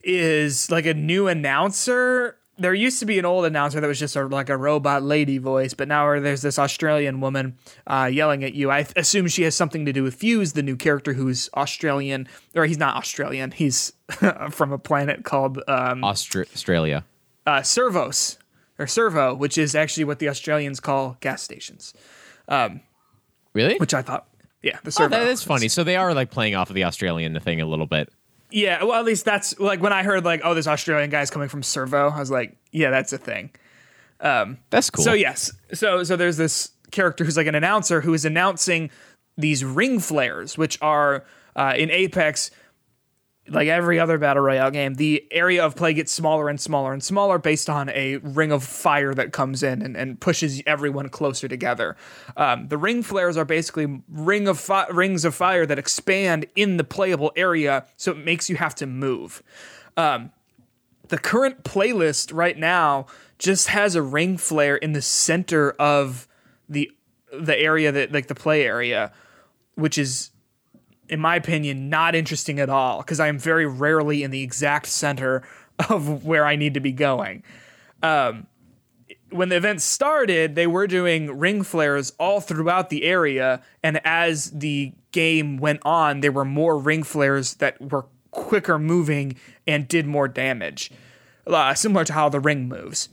is like a new announcer. There used to be an old announcer that was just of like a robot lady voice, but now there's this Australian woman uh, yelling at you. I th- assume she has something to do with Fuse, the new character who's Australian, or he's not Australian. He's from a planet called um, Austra- Australia. uh, Servos or Servo, which is actually what the Australians call gas stations. Really? Which I thought, yeah, the Oh, Servo. that is funny. So they are like playing off of the Australian thing a little bit. Yeah, well, at least that's like when I heard like, oh, this Australian guy's coming from Servo. I was like, yeah, that's a thing. Um, That's cool. So yes, so so there's this character who's like an announcer who is announcing these ring flares, which are uh, in Apex, like every other battle royale game, the area of play gets smaller and smaller and smaller based on a ring of fire that comes in and, and pushes everyone closer together. Um, the ring flares are basically ring of fi- rings of fire that expand in the playable area, so it makes you have to move the current playlist right now just has a ring flare in the center of the the area that like the play area which is in my opinion not interesting at all because i am very rarely in the exact center of where i need to be going um when the event started, they were doing ring flares all throughout the area, and as the game went on, there were more ring flares that were quicker moving and did more damage, uh, similar to how the ring moves.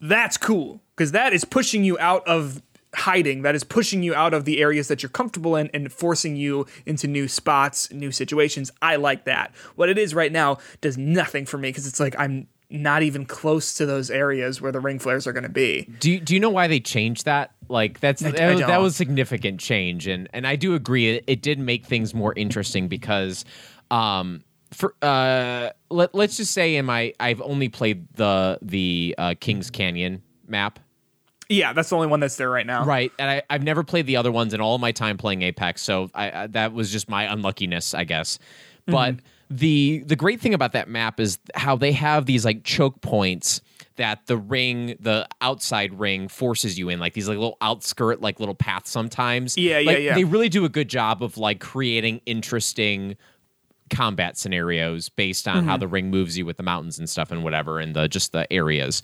That's cool because that is pushing you out of hiding. That is pushing you out of the areas that you're comfortable in and forcing you into new spots, new situations. I like that. What it is right now does nothing for me because it's like I'm not even close to those areas where the ring flares are going to be. Do you, do you know why they changed that? Like that's I that, was- that was significant change, and and I do agree it, it did make things more interesting because, um, for uh, let let's just say in my I've only played the the uh, Kings Canyon map, Yeah, that's the only one that's there right now. right, and I I've never played the other ones in all of my time playing Apex, so I, I that was just my unluckiness, I guess, but. The the great thing about that map is how they have these like choke points that the ring, the outside ring, forces you in, like these like little outskirt, like little paths sometimes. Yeah, yeah, yeah. They really do a good job of like creating interesting combat scenarios based on Mm-hmm. how the ring moves you with the mountains and stuff and whatever and the just the areas.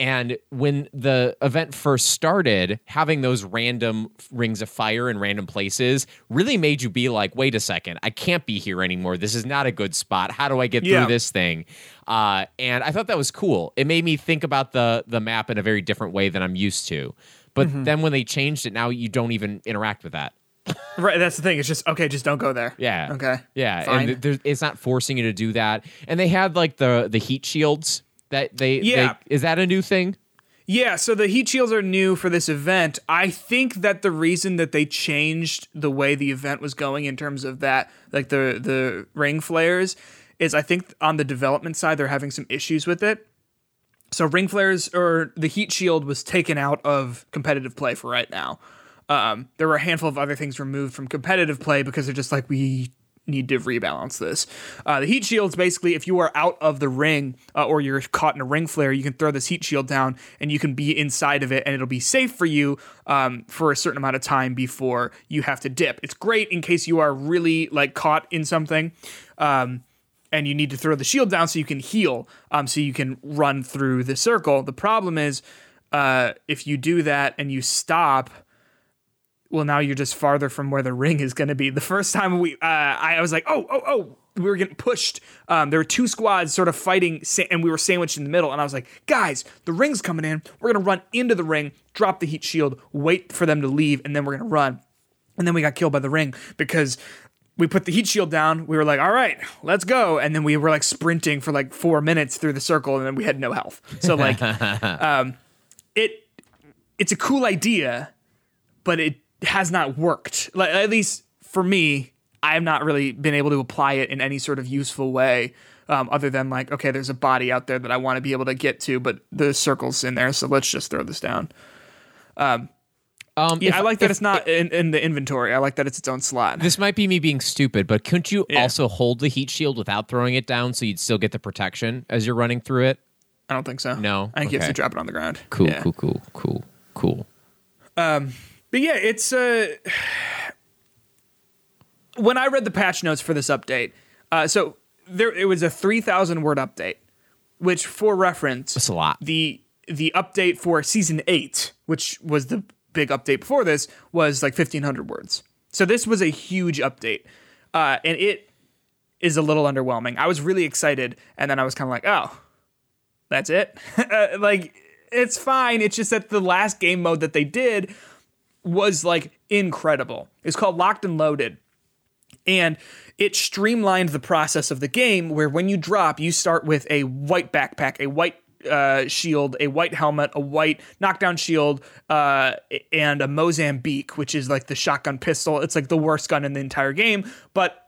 And when the event first started, having those random rings of fire in random places really made you be like, wait a second, I can't be here anymore. This is not a good spot. How do I get Yeah. through this thing? Uh, and I thought that was cool. It made me think about the the map in a very different way than I'm used to. But Mm-hmm. then when they changed it, now you don't even interact with that. Right. That's the thing. It's just okay. Just don't go there. Yeah. Okay. Yeah, Fine. and it's not forcing you to do that. And they had like the the heat shields that they. Yeah. they- is that a new thing? Yeah, so the heat shields are new for this event. I think that the reason that they changed the way the event was going in terms of that, like the the ring flares, is I think on the development side they're having some issues with it. So ring flares or the heat shield was taken out of competitive play for right now. Um, there were a handful of other things removed from competitive play because they're just like we need to rebalance this. Uh, the heat shield's basically if you are out of the ring uh, or you're caught in a ring flare, you can throw this heat shield down and you can be inside of it and it'll be safe for you um, for a certain amount of time before you have to dip. It's great in case you are really like caught in something. Um, and you need to throw the shield down so you can heal, um, so you can run through the circle. The problem is, uh, if you do that and you stop, well, now you're just farther from where the ring is going to be. The first time we, uh, I was like, oh, oh, oh, we were getting pushed. Um, there were two squads sort of fighting, sa- and we were sandwiched in the middle. And I was like, guys, the ring's coming in. We're going to run into the ring, drop the heat shield, wait for them to leave, and then we're going to run. And then we got killed by the ring because we put the heat shield down. We were like, all right, let's go. And then we were like sprinting for like four minutes through the circle, and then we had no health. So like, um, it it's a cool idea, but it has not worked. Like at least for me, I have not really been able to apply it in any sort of useful way. Um, other than like, okay, there's a body out there that I want to be able to get to, but the circle's in there, so let's just throw this down. Um, Yeah, if- I like that if- it's not in, in the inventory. I like that it's its own slot. This might be me being stupid, but couldn't you Yeah. also hold the heat shield without throwing it down so you'd still get the protection as you're running through it? I don't think so. No? I think you have to drop it on the ground. Cool, Yeah. cool, cool, cool, cool. But yeah, it's uh when I read the patch notes for this update, uh, so there it was a three thousand word update, which for reference, That's a lot. the the update for season eight, which was the big update before this, was like fifteen hundred words. So this was a huge update, uh, and it is a little underwhelming. I was really excited, and then I was kind of like, oh, that's it. Uh, like it's fine. It's just that the last game mode that they did was like incredible. It's called Locked and Loaded. And it streamlined the process of the game where when you drop, you start with a white backpack, a white uh, shield, a white helmet, a white knockdown shield, uh, and a Mozambique, which is like the shotgun pistol. It's like the worst gun in the entire game. But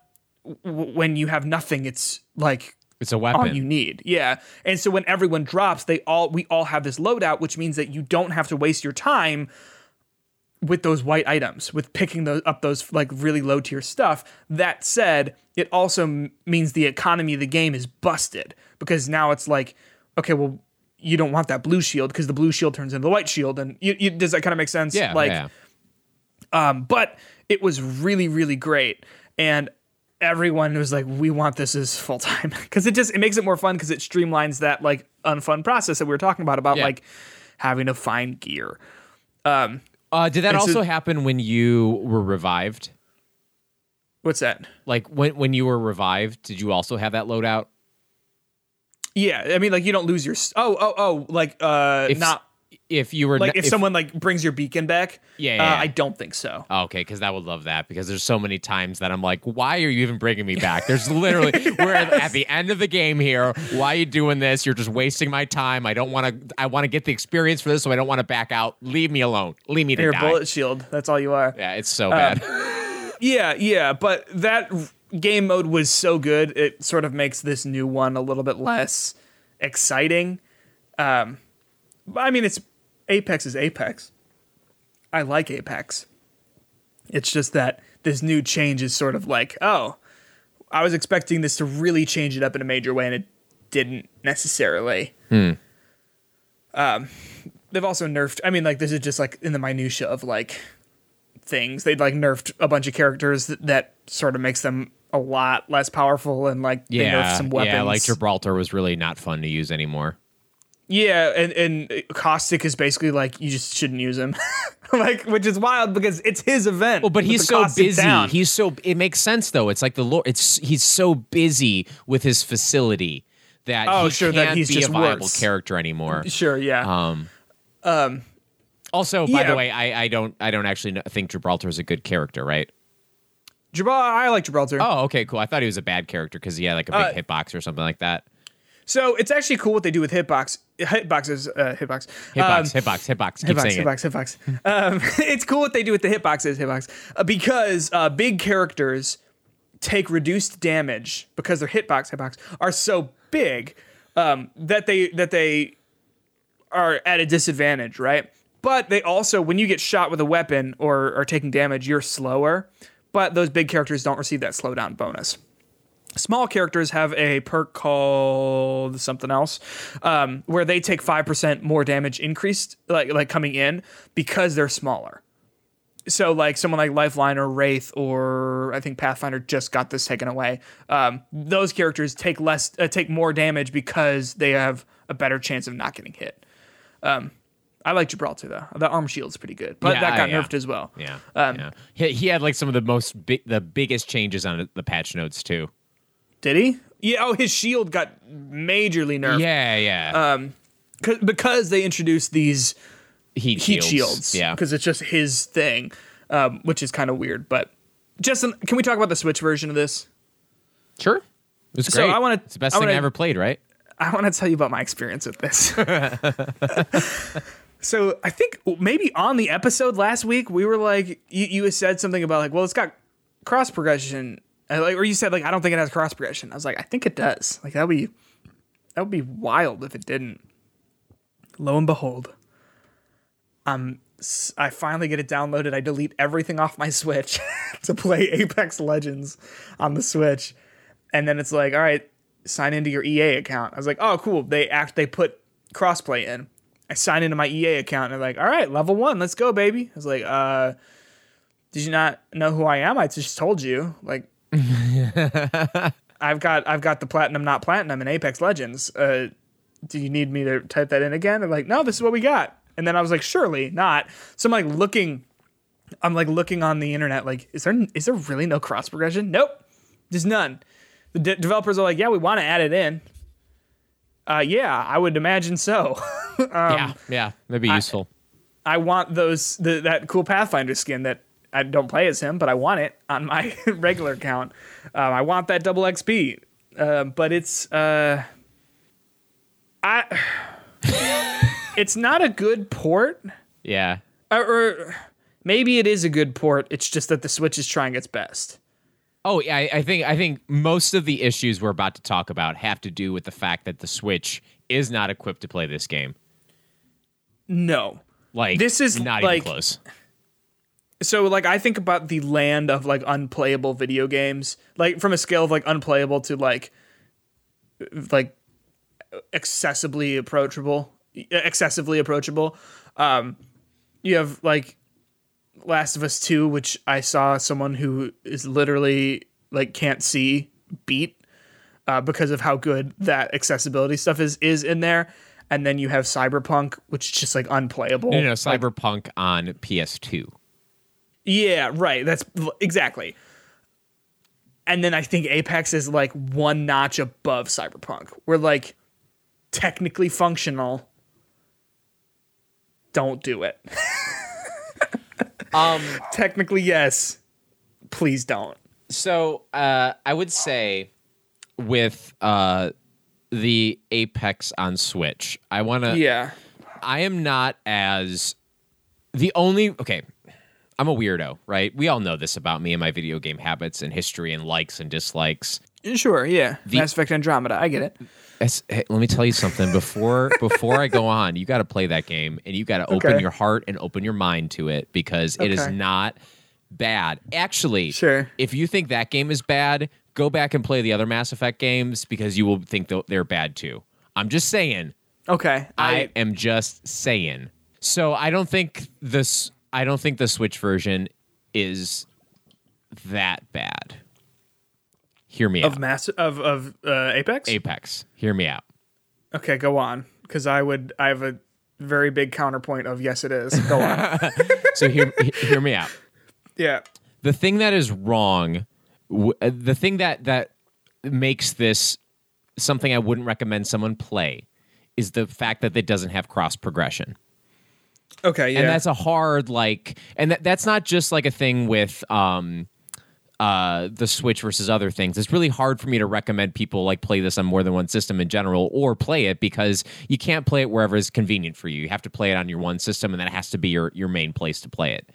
w- when you have nothing, it's like It's a weapon. all weapon. you need. Yeah. And so when everyone drops, they all we all have this loadout, which means that you don't have to waste your time with those white items, with picking those up those like really low tier stuff. That said, it also m- means the economy of the game is busted because now it's like, okay, well, you don't want that blue shield because the blue shield turns into the white shield, and you, you, does that kind of make sense? yeah, like yeah. um, but it was really, really great. And everyone was like, we want this as full time because it just it makes it more fun because it streamlines that like unfun process that we were talking about about Yeah. like having to find gear. Uh, did that And so- also happen when you were revived? What's that? Like when when you were revived, did you also have that loadout? Yeah, I mean, like you don't lose your. Oh, oh, oh, like uh, If not if you were like n- if, someone like brings your beacon back. Yeah, uh, yeah, yeah. I don't think so. Oh, okay, because I would love that because there's so many times that I'm like, why are you even bringing me back? There's literally we're at, the end of the game here. Why are you doing this? You're just wasting my time. I don't want to. I want to get the experience for this, so I don't want to back out. Leave me alone. Leave me to Your die. bullet shield. That's all you are. Yeah, it's so bad. Yeah, yeah, but that game mode was so good. It sort of makes this new one a little bit less exciting. Um, I mean, it's Apex is Apex. I like Apex. It's just that this new change is sort of like, oh, I was expecting this to really change it up in a major way, and it didn't necessarily. Um, they've also nerfed. I mean, like this is just like in the minutia of like things. They'd like nerfed a bunch of characters that, that sort of makes them a lot less powerful, and like they nerfed yeah, some weapons. yeah. Like Gibraltar was really not fun to use anymore. Yeah, and and Caustic is basically like you just shouldn't use him, like which is wild because it's his event. Well, but he's so Caustic busy. He's so it makes sense though. It's like the Lord. It's he's so busy with his facility that Oh, he sure, can't that he's be just a viable worse. character anymore. sure, yeah. Um. Also, by Yeah. the way, I, I don't I don't actually think Gibraltar is a good character, right? Gibraltar, I like Gibraltar. Oh, okay, cool. I thought he was a bad character because he had like a Uh, big hitbox or something like that. So it's actually cool what they do with hitbox. Hitboxes, uh, hitbox. Hitbox, Um, hitbox, hitbox. Keep hitbox, it. hitbox, hitbox. um, it's cool what they do with the hitboxes, hitbox, uh, because uh, big characters take reduced damage because their hitbox, hitbox are so big um, that they that they are at a disadvantage, right? But they also, when you get shot with a weapon or are taking damage, you're slower. But those big characters don't receive that slowdown bonus. Small characters have a perk called something else, um, where they take five percent more damage increased, like like coming in because they're smaller. So like someone like Lifeline or Wraith or I think Pathfinder just got this taken away. Um, those characters take less, uh, take more damage because they have a better chance of not getting hit. Um, I like Gibraltar though. The arm shield's pretty good, but Yeah, that got yeah. nerfed as well. Yeah, Um, yeah. He, he had like some of the most big, the biggest changes on the patch notes too. Did he? Yeah. Oh, his shield got majorly nerfed. Yeah, yeah. Um, 'Cause- because they introduced these heat, heat shields. shields. Yeah. Because it's just his thing, um, which is kind of weird. But Justin, can we talk about the Switch version of this? Sure. It was So. I wanna- It's the best I thing I wanna- ever played, right? I want to tell you about my experience with this. so I think maybe on the episode last week we were like, you, you said something about like, well, it's got cross progression, like, or you said like, I don't think it has cross progression. I was like, I think it does. Like that would be that would be wild if it didn't. Lo and behold, um, I finally get it downloaded. I delete everything off my Switch to play Apex Legends on the Switch, and then it's like, all right, sign into your EA account. I was like, oh, cool. They act they put crossplay in. I sign into my EA account and they're like, all right, level one, let's go, baby. I was like, uh, did you not know who I am? I just told you. Like, I've got I've got the platinum, not platinum, in Apex Legends. Uh, do you need me to type that in again? They're like, no, this is what we got. And then I was like, surely not. So I'm like looking, I'm like looking on the internet, like, is there is there really no cross progression? Nope, there's none. The de- developers are like, yeah, we want to add it in. Uh, yeah, I would imagine so. Um, yeah, yeah. That'd be useful. I want those the, that cool Pathfinder skin that I don't play as him, but I want it on my regular account. Um, I want that double XP, uh, but it's uh, I. it's not a good port, yeah. or, or maybe it is a good port. It's just that the Switch is trying its best. Oh, yeah. I, I think I think most of the issues we're about to talk about have to do with the fact that the Switch is not equipped to play this game. No, Like This is, not like- even close. So like I think about the land of like unplayable video games, like from a scale of like unplayable to like like accessibly approachable, excessively approachable. Um, you have like Last of Us Two, which I saw someone who is literally like can't see beat. uh, because of how good that accessibility stuff is is in there. And then you have Cyberpunk, which is just like unplayable. You know, Cyberpunk on PS2. Yeah, right. That's exactly. And then I think Apex is like one notch above Cyberpunk. We're like technically functional. Don't do it. Um, technically, yes. Please don't. so uh, I would say with uh, the Apex on Switch, I want to. Yeah. I am not as the only okay. I'm a weirdo, right? We all know this about me and my video game habits and history and likes and dislikes. Sure, yeah. The, Mass Effect Andromeda, I get it. Hey, let me tell you something before before I go on. You got to play that game and you got to open Okay. your heart and open your mind to it because it is Okay. not bad. Actually, Sure. if you think that game is bad, go back and play the other Mass Effect games because you will think th- they're bad too. I'm just saying. Okay. I I am just saying. So I don't think this. I don't think the Switch version is that bad. Hear me of out. mass of of uh, Apex? Apex. Hear me out. Okay, go on. Cuz I would I have a very big counterpoint of yes it is. Go on. So hear hear me out. yeah. The thing that is wrong, w- uh, the thing that that makes this something I wouldn't recommend someone play, is the fact that it doesn't have cross progression. Okay, yeah. and that's a hard like and that, that's not just like a thing with um uh the switch versus other things it's really hard for me to recommend people like play this on more than one system in general or play it because you can't play it wherever is convenient for you you have to play it on your one system and that has to be your your main place to play it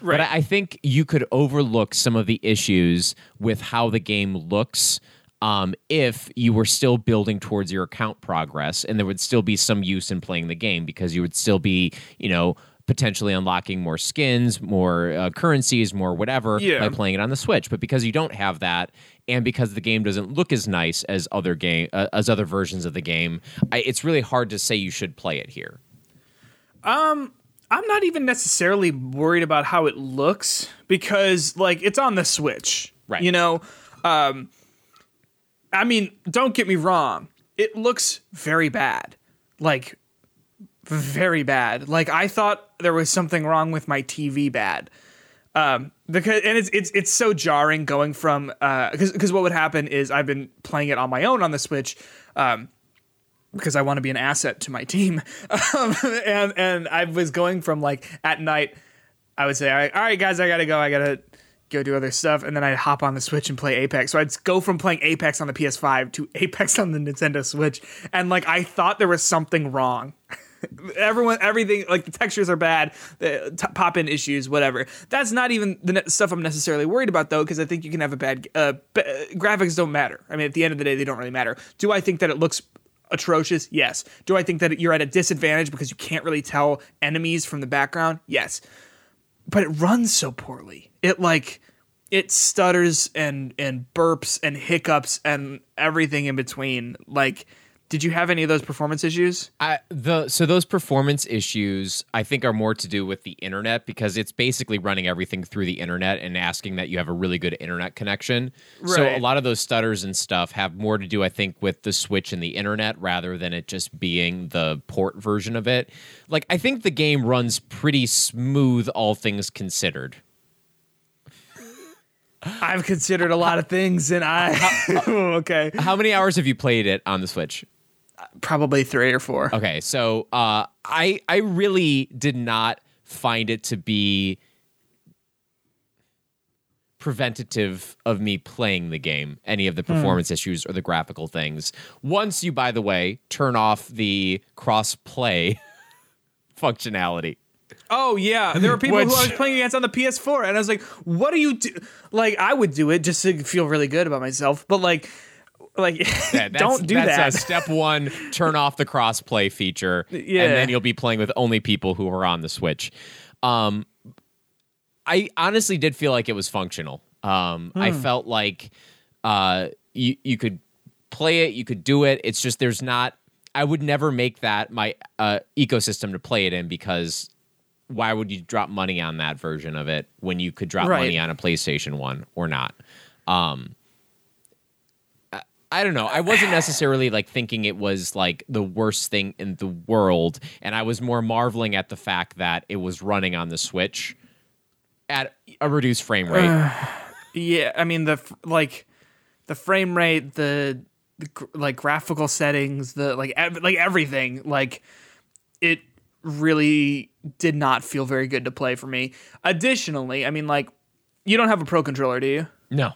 right. but I, I think you could overlook some of the issues with how the game looks um, if you were still building towards your account progress, and there would still be some use in playing the game because you would still be, you know, potentially unlocking more skins, more uh, currencies, more whatever Yeah. by playing it on the Switch. But because you don't have that, and because the game doesn't look as nice as other game uh, as other versions of the game, I, it's really hard to say you should play it here. Um, I'm not even necessarily worried about how it looks because like it's on the Switch. Right. You know, um I mean, don't get me wrong. It looks very bad. Like very bad. Like I thought there was something wrong with my TV bad. Um because and it's it's it's so jarring going from uh cuz cuz what would happen is I've been playing it on my own on the Switch um because I want to be an asset to my team. Um, and and I was going from like at night, I would say, all right, all right, guys, I gotta go. I gotta go do other stuff, and then I'd hop on the Switch and play Apex. So I'd go from playing Apex on the PS5 to Apex on the Nintendo Switch, and like I thought there was something wrong. Everyone, everything, like the textures are bad, the t- pop in issues, whatever. That's not even the ne- stuff I'm necessarily worried about, though, because I think you can have a bad. Uh, b- graphics don't matter. I mean, at the end of the day, they don't really matter. Do I think that it looks atrocious? Yes. Do I think that you're at a disadvantage because you can't really tell enemies from the background? Yes. But it runs so poorly. It like it stutters and and burps and hiccups and everything in between. Like did you have any of those performance issues? I, the so those performance issues I think are more to do with the internet because it's basically running everything through the internet and asking that you have a really good internet connection. So a lot of those stutters and stuff have more to do I think with the switch and the internet rather than it just being the port version of it. Like I think the game runs pretty smooth all things considered. I've considered a lot of things and I okay. How many hours have you played it on the Switch? Probably 3 or 4. Okay, so uh, I I really did not find it to be preventative of me playing the game, any of the performance issues or the graphical things. Once you, by the way, turn off the cross play functionality. Oh yeah, there were people Which- who I was playing against on the PS4, and I was like, "What do you do?" Like, I would do it just to feel really good about myself, but like, like, Yeah, that's, don't do that's that. step one, turn off the crossplay feature, Yeah. and then you'll be playing with only people who are on the Switch. Um, I honestly did feel like it was functional. Um, I Hmm. felt like uh, you you could play it, you could do it. It's just there's not. I would never make that my uh, ecosystem to play it in because why would you drop money on that version of it when you could drop Right. money on a PlayStation One or not? Um, I don't know. I wasn't necessarily like thinking it was like the worst thing in the world, and I was more marveling at the fact that it was running on the Switch at a reduced frame rate. Yeah, I mean the like the frame rate, the, the like graphical settings, the like ev- like everything, like it really did not feel very good to play for me. Additionally, I mean like you don't have a pro controller, do you? no.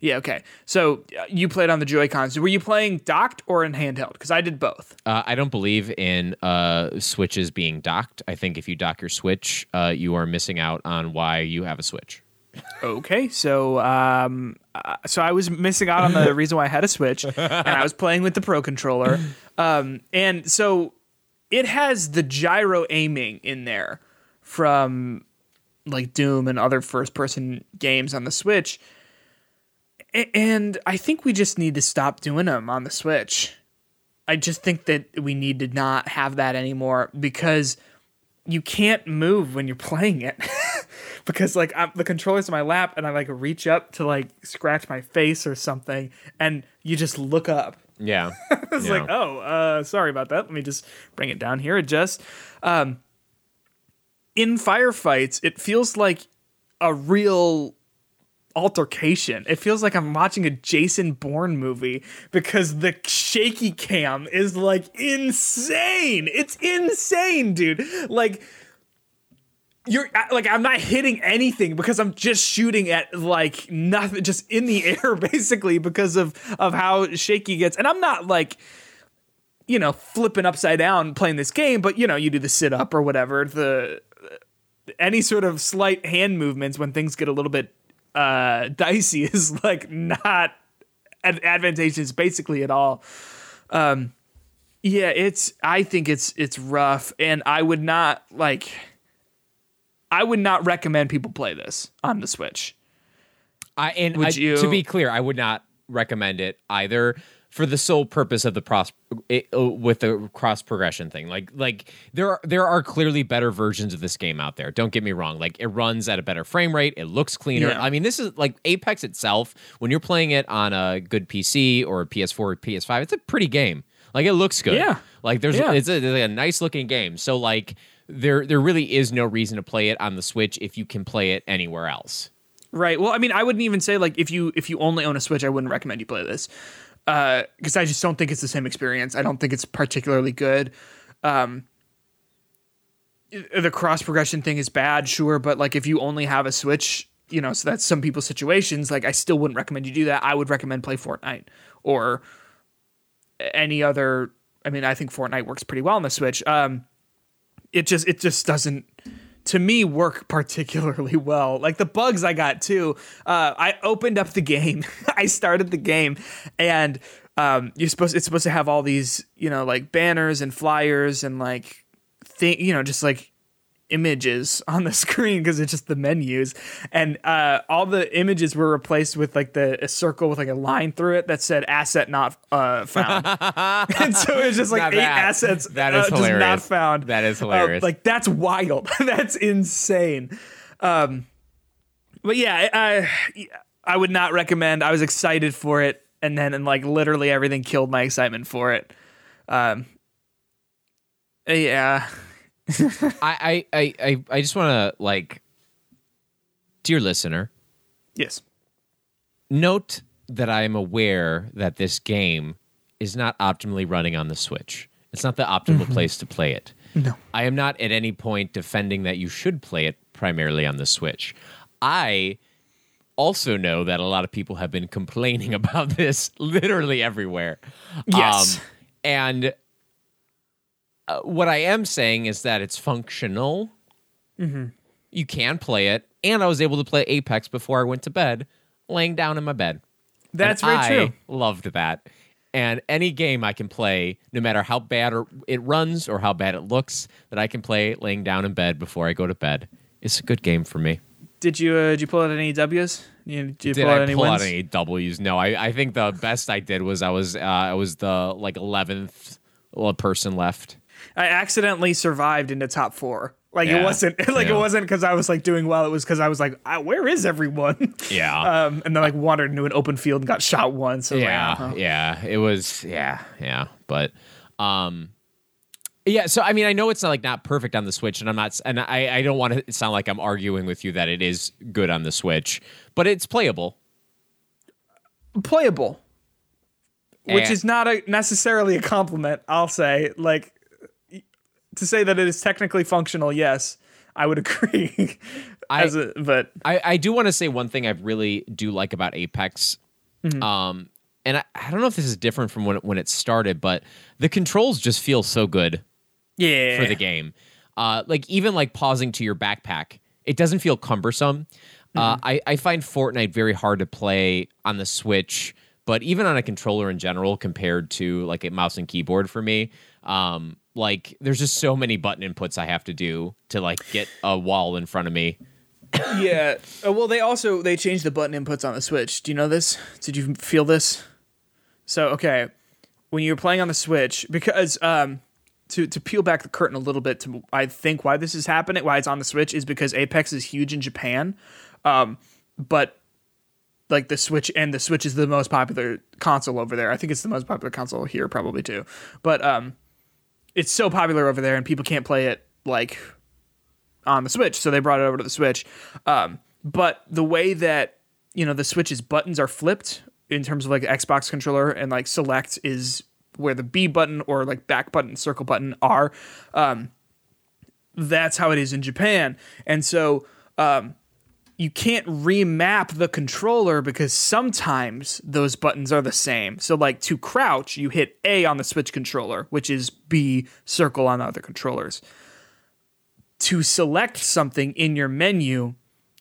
Yeah, okay. So uh, you played on the Joy Cons. Were you playing docked or in handheld? Because I did both. Uh, I don't believe in uh, switches being docked. I think if you dock your Switch, uh, you are missing out on why you have a Switch. Okay, so um, uh, so I was missing out on the reason why I had a Switch, and I was playing with the Pro controller, um, and so it has the gyro aiming in there from like Doom and other first-person games on the Switch, and I think we just need to stop doing them on the Switch. I just think that we need to not have that anymore because you can't move when you're playing it. because like I'm, the controller's in my lap and I like reach up to like scratch my face or something and you just look up. Yeah. It's Yeah. like, oh, uh, sorry about that. Let me just bring it down here. Adjust. Um, in firefights, it feels like a real altercation. It feels like I'm watching a Jason Bourne movie because the shaky cam is like insane. It's insane, dude. Like you're like I'm not hitting anything because I'm just shooting at like nothing just in the air basically because of of how shaky gets. And I'm not like you know flipping upside down playing this game, but you know you do the sit up or whatever, the any sort of slight hand movements when things get a little bit uh dicey is like not ad- advantageous basically at all. Um yeah, it's I think it's it's rough and I would not like I would not recommend people play this on the Switch. I and Would I, you- to be clear, I would not recommend it either for the sole purpose of the pros it, uh, with the cross progression thing. Like like there are there are clearly better versions of this game out there. Don't get me wrong. Like it runs at a better frame rate, it looks cleaner. Yeah. I mean, this is like Apex itself when you're playing it on a good PC or a PS4 or PS5, it's a pretty game. Like it looks good. Yeah. Like there's Yeah. it's a, it's a nice looking game. So like there there really is no reason to play it on the Switch if you can play it anywhere else. Right. Well, I mean, I wouldn't even say like if you if you only own a Switch, I wouldn't recommend you play this because I just don't think it's the same experience. I don't think it's particularly good. Um, the cross progression thing is bad, sure, but like if you only have a Switch, you know, so that's some people's situations. Like I still wouldn't recommend you do that. I would recommend play Fortnite or any other. I mean, I think Fortnite works pretty well on the Switch. Um, it just it just doesn't to me work particularly well. Like the bugs I got too. Uh, I opened up the game. I started the game, and um, you're supposed it's supposed to have all these you know like banners and flyers and like thing you know just like images on the screen because it's just the menus. And uh, all the images were replaced with like the a circle with like a line through it that said asset not uh, found. And so it's just like Now eight that- assets that is uh, just not hilarious. found. That is Uh, hilarious. like that's wild. That's insane. Um but yeah I, I i would not recommend. I was excited for it and then and like literally everything killed my excitement for it. Um yeah I I I I, just want to like, dear listener, yes note that I am aware that this game is not optimally running on the Switch. It's not the optimal place to play it. No. I am not at any point defending that you should play it primarily on the Switch. I also know that a lot of people have been complaining about this literally everywhere. Yes. Um, and uh, what I am saying is that it's functional. You can play it, and I was able to play Apex before I went to bed, laying down in my bed. that's And very I true Loved that. And any game I can play, no matter how bad or it runs or how bad it looks, that I can play laying down in bed before I go to bed, it's a good game for me. did you uh, did you pull out any w's you, did you Did pull out I any pull wins out any W's? No, I, I think the best I did was I was uh, I was the like eleventh person left. I accidentally survived into top four Like Yeah. it wasn't like Yeah. it wasn't because I was like doing well. It was because I was like, "Ah, where is everyone? Yeah. um, and then like wandered into an open field and got shot once. So yeah, like, uh-huh. yeah. It was yeah, yeah. But um yeah, so I mean I know it's not like not perfect on the Switch and I'm not and I I don't want to sound like I'm arguing with you that it is good on the Switch, but it's playable. playable, which is not a necessarily a compliment. I'll say like to say that it is technically functional. Yes, I would agree. As a, but I, I do want to say one thing I really do like about Apex. Mm-hmm. Um, and I, I don't know if this is different from when it, when it started, but the controls just feel so good yeah, for the game. Uh, like even like pausing to your backpack, it doesn't feel cumbersome. Uh, Mm-hmm. I, I find Fortnite very hard to play on the Switch, but even on a controller in general, compared to like a mouse and keyboard for me, um, like there's just so many button inputs I have to do to like get a wall in front of me. yeah. Uh, well, they also they changed the button inputs on the Switch. Do you know this? Did you feel this? So okay, when you're playing on the Switch, because um, to to peel back the curtain a little bit, to I think why this is happening, why it's on the Switch, is because Apex is huge in Japan, um, but like the Switch and the Switch is the most popular console over there. I think it's the most popular console here probably too, but um, it's so popular over there and people can't play it like on the Switch, so they brought it over to the Switch. Um, but the way that you know the Switch's buttons are flipped in terms of like Xbox controller and like select is where the B button or like back button, circle button are. Um, that's how it is in Japan, and so um, you can't remap the controller because sometimes those buttons are the same. So like to crouch, you hit A on the Switch controller, which is B circle on the other controllers to select something in your menu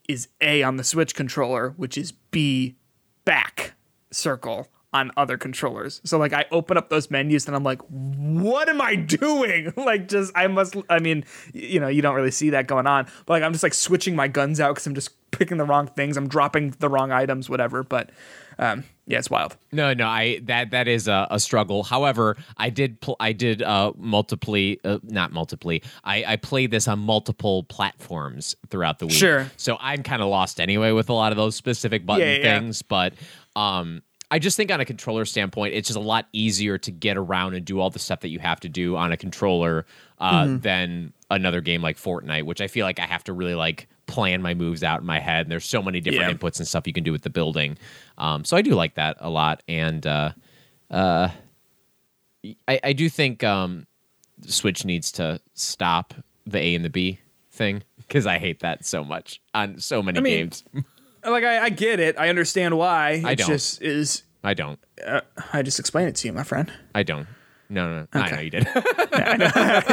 is A on the Switch controller, which is B back circle on other controllers. So like I open up those menus and I'm like, what am I doing? like just I must I mean, you know, you don't really see that going on. But like I'm just like switching my guns out cuz I'm just picking the wrong things. I'm dropping the wrong items, whatever, but um yeah, it's wild. No, no, I that that is a, a struggle. However, I did pl- I did uh multiply uh, not multiply. I I played this on multiple platforms throughout the week. Sure. So I'm kind of lost anyway with a lot of those specific button Yeah, yeah. things, but um I just think on a controller standpoint, it's just a lot easier to get around and do all the stuff that you have to do on a controller uh, Mm-hmm. than another game like Fortnite, which I feel like I have to really like plan my moves out in my head. And there's so many different Yeah. inputs and stuff you can do with the building. Um, so I do like that a lot, and uh, uh, I, I do think um, Switch needs to stop the A and the B thing because I hate that so much on so many I mean, games. Like I, I get it. I understand why. I it don't. just is I don't. uh, I just explained it to you, my friend. I don't. No, no, no. I know you did.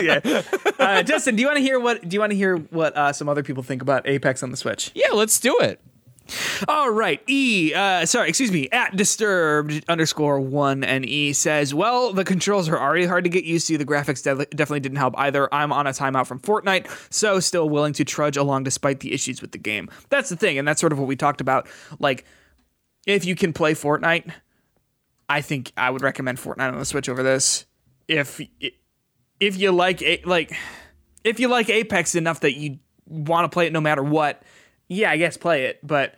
yeah. Uh, Justin, do you want to hear what? Do you want to hear what uh, some other people think about Apex on the Switch? yeah, let's do it. All right, E. Uh, sorry, excuse me. At disturbed underscore one and E says, "Well, the controls are already hard to get used to. The graphics de- definitely didn't help either. I'm on a timeout from Fortnite, so still willing to trudge along despite the issues with the game. That's the thing, and that's sort of what we talked about. Like, if you can play Fortnite, I think I would recommend Fortnite on the Switch over this. If if you like like if you like Apex enough that you want to play it no matter what, yeah, I guess play it. But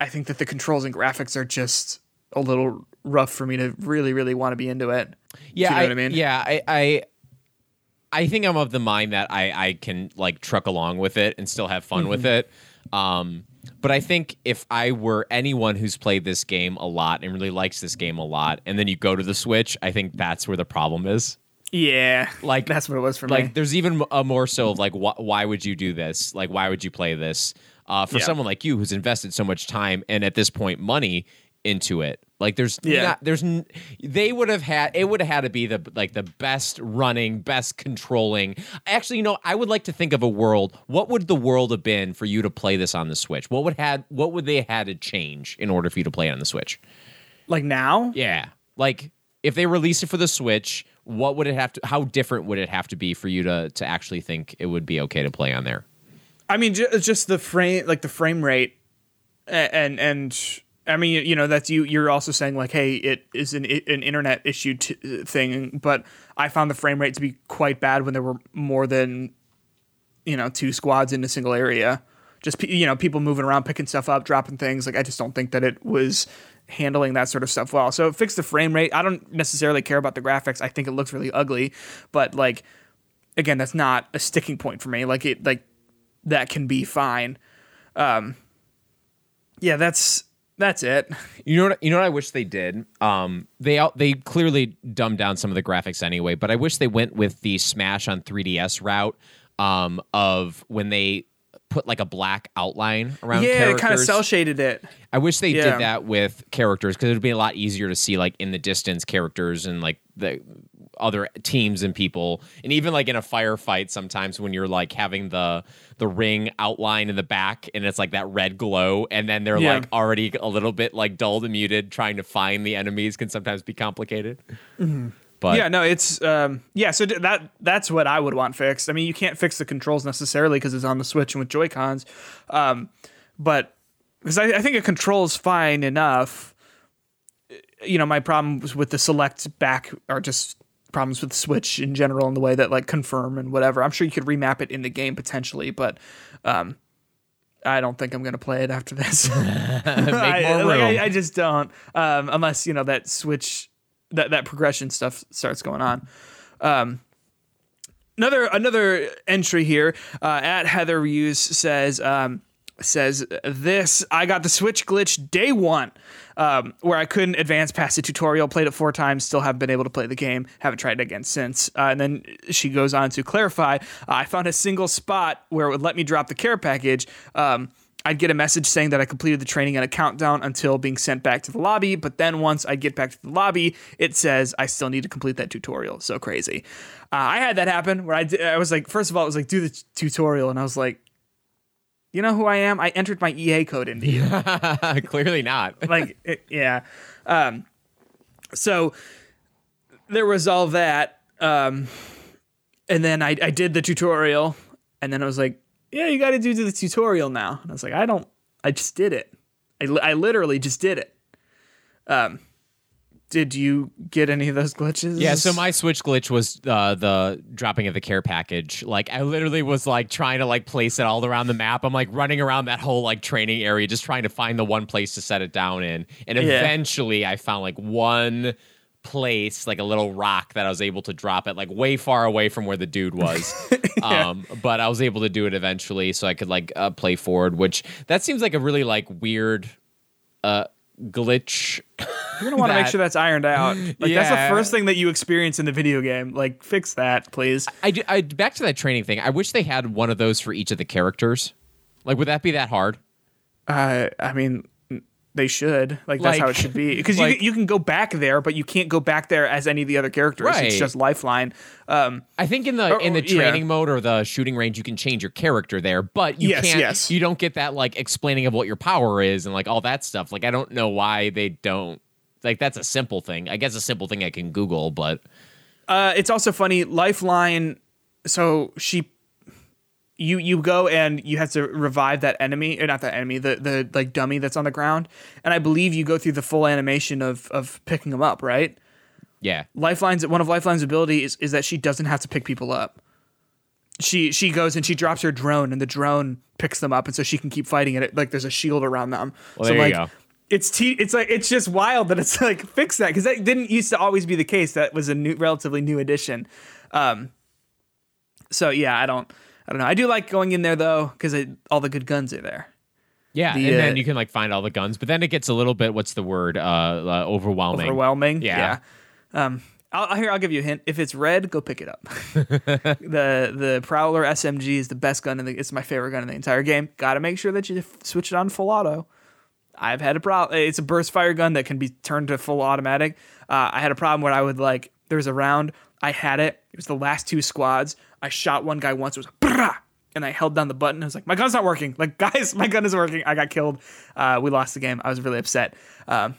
I think that the controls and graphics are just a little rough for me to really, really want to be into it. Yeah, you know I, what I mean? Yeah, I, I I think I'm of the mind that I I can like truck along with it and still have fun with Mm-hmm. it. Um, but I think if I were anyone who's played this game a lot and really likes this game a lot, and then you go to the Switch, I think that's where the problem is. Yeah, Like- that's what it was for Like, me. there's even a more so of like, wh- why would you do this? Like, why would you play this? Uh, for Yeah. someone like you who's invested so much time and at this point money into it, like there's Yeah. not, there's they would have had it would have had to be the like the best running, best controlling. Actually, you know, I would like to think of a world. What would the world have been for you to play this on the Switch? What would had what would they had to change in order for you to play it on the Switch? Like now, Yeah. Like if they release it for the Switch, what would it have to how different would it have to be for you to to actually think it would be okay to play on there? I mean, just the frame, like the frame rate, and and I mean, you know, that's you. You're also saying like, hey, it is an an internet issue t- thing, but I found the frame rate to be quite bad when there were more than you know two squads in a single area. Just you know people moving around, picking stuff up, dropping things. Like I just don't think that it was handling that sort of stuff well. So fixed the frame rate. I don't necessarily care about the graphics. I think it looks really ugly, but like again, that's not a sticking point for me. Like it like that can be fine. Um yeah, that's that's it. You know what? You know what I wish they did. Um, they out they clearly dumbed down some of the graphics anyway, but I wish they went with the Smash on 3DS route um, of when they put like a black outline around. yeah, characters. it kind of cell shaded it. I wish they Yeah. did that with characters because it would be a lot easier to see like in the distance characters and like the other teams and people and even like in a firefight sometimes when you're like having the the ring outline in the back and it's like that red glow and then they're Yeah. like already a little bit like dulled and muted trying to find the enemies can sometimes be complicated but yeah, no, it's um, yeah. So d- that that's what I would want fixed. I mean, you can't fix the controls necessarily because it's on the Switch and with Joy Cons, um, but because I, I think a control's fine enough. You know, my problems with the select back are just problems with Switch in general and the way that like confirm and whatever. I'm sure you could remap it in the game potentially, but um, I don't think I'm gonna play it after this. make I, more like, room I, I just don't. Um, unless you know that switch, that that progression stuff starts going on. Um, another another entry here uh, at Heather Hughes says um, says this. I got the switch glitch day one. Um, where I couldn't advance past the tutorial, played it four times, still haven't been able to play the game, haven't tried it again since. Uh, and then she goes on to clarify uh, I found a single spot where it would let me drop the care package. Um, I'd get a message saying that I completed the training and a countdown until being sent back to the lobby. But then once I get back to the lobby, it says I still need to complete that tutorial. So crazy. Uh, I had that happen where I, I was like, first of all, it was like, do the t- tutorial. And I was like, you know who I am? I entered my EA code into you. clearly not like, it- yeah. Um, so there was all that. Um, and then I, I did the tutorial. And then I was like, yeah, you got to do the tutorial now. And I was like, I don't, I just did it. I, I literally just did it. Um, did you get any of those glitches? Yeah, so my Switch glitch was uh, the dropping of the care package. Like I literally was like trying to like place it all around the map. I'm like running around that whole like training area, just trying to find the one place to set it down in. And Yeah. eventually, I found like one place, like a little rock that I was able to drop it, like way far away from where the dude was. um, but I was able to do it eventually, so I could like uh, play forward. Which that seems like a really like weird uh glitch You're gonna want to make sure that's ironed out. Like that's the first thing that you experience in the video game. Like fix that, please. I, do- I back to that training thing. I wish they had one of those for each of the characters. Like, would that be that hard? Uh, I mean, they should. Like that's how it should be. Because like- you you can go back there, but you can't go back there as any of the other characters. Right. It's just Lifeline. Um, I think in the Or- in the or- yeah. training mode or the shooting range, you can change your character there, but you Yes, can't. yes. You don't get that like explaining of what your power is and like all that stuff. Like, I don't know why they don't. Like, that's a simple thing. I guess a simple thing I can Google, but Uh, it's also funny. Lifeline. So she, you you go and you have to revive that enemy, or not that enemy, the the like dummy that's on the ground. And I believe you go through the full animation of of picking them up, right? yeah, Lifeline's one of Lifeline's abilities is is that she doesn't have to pick people up. She she goes and she drops her drone, and the drone picks them up, and so she can keep fighting it. Like there's a shield around them. Well, so there you like, go. It's te- it's like it's just wild that it's like fix that because that didn't used to always be the case. That was a new, relatively new addition. Um, so yeah, I don't I don't know. I do like going in there though because all the good guns are there. yeah, The, and uh, then you can like find all the guns, but then it gets a little bit. What's the word? Uh, uh overwhelming. overwhelming. Yeah. Yeah. Um, I'll, here, I'll give you a hint. If it's red, go pick it up. the the Prowler SMG is the best gun in the. It's my favorite gun in the entire game. Got to make sure that you switch it on full auto. I've had a problem. It's a burst fire gun that can be turned to full automatic. Uh, I had a problem where I would like. There was a round. I had it. It was the last two squads. I shot one guy once. It was brah, and I held down the button. I was like, my gun's not working. Like, guys, my gun is working. I got killed. Uh, we lost the game. I was really upset. Um,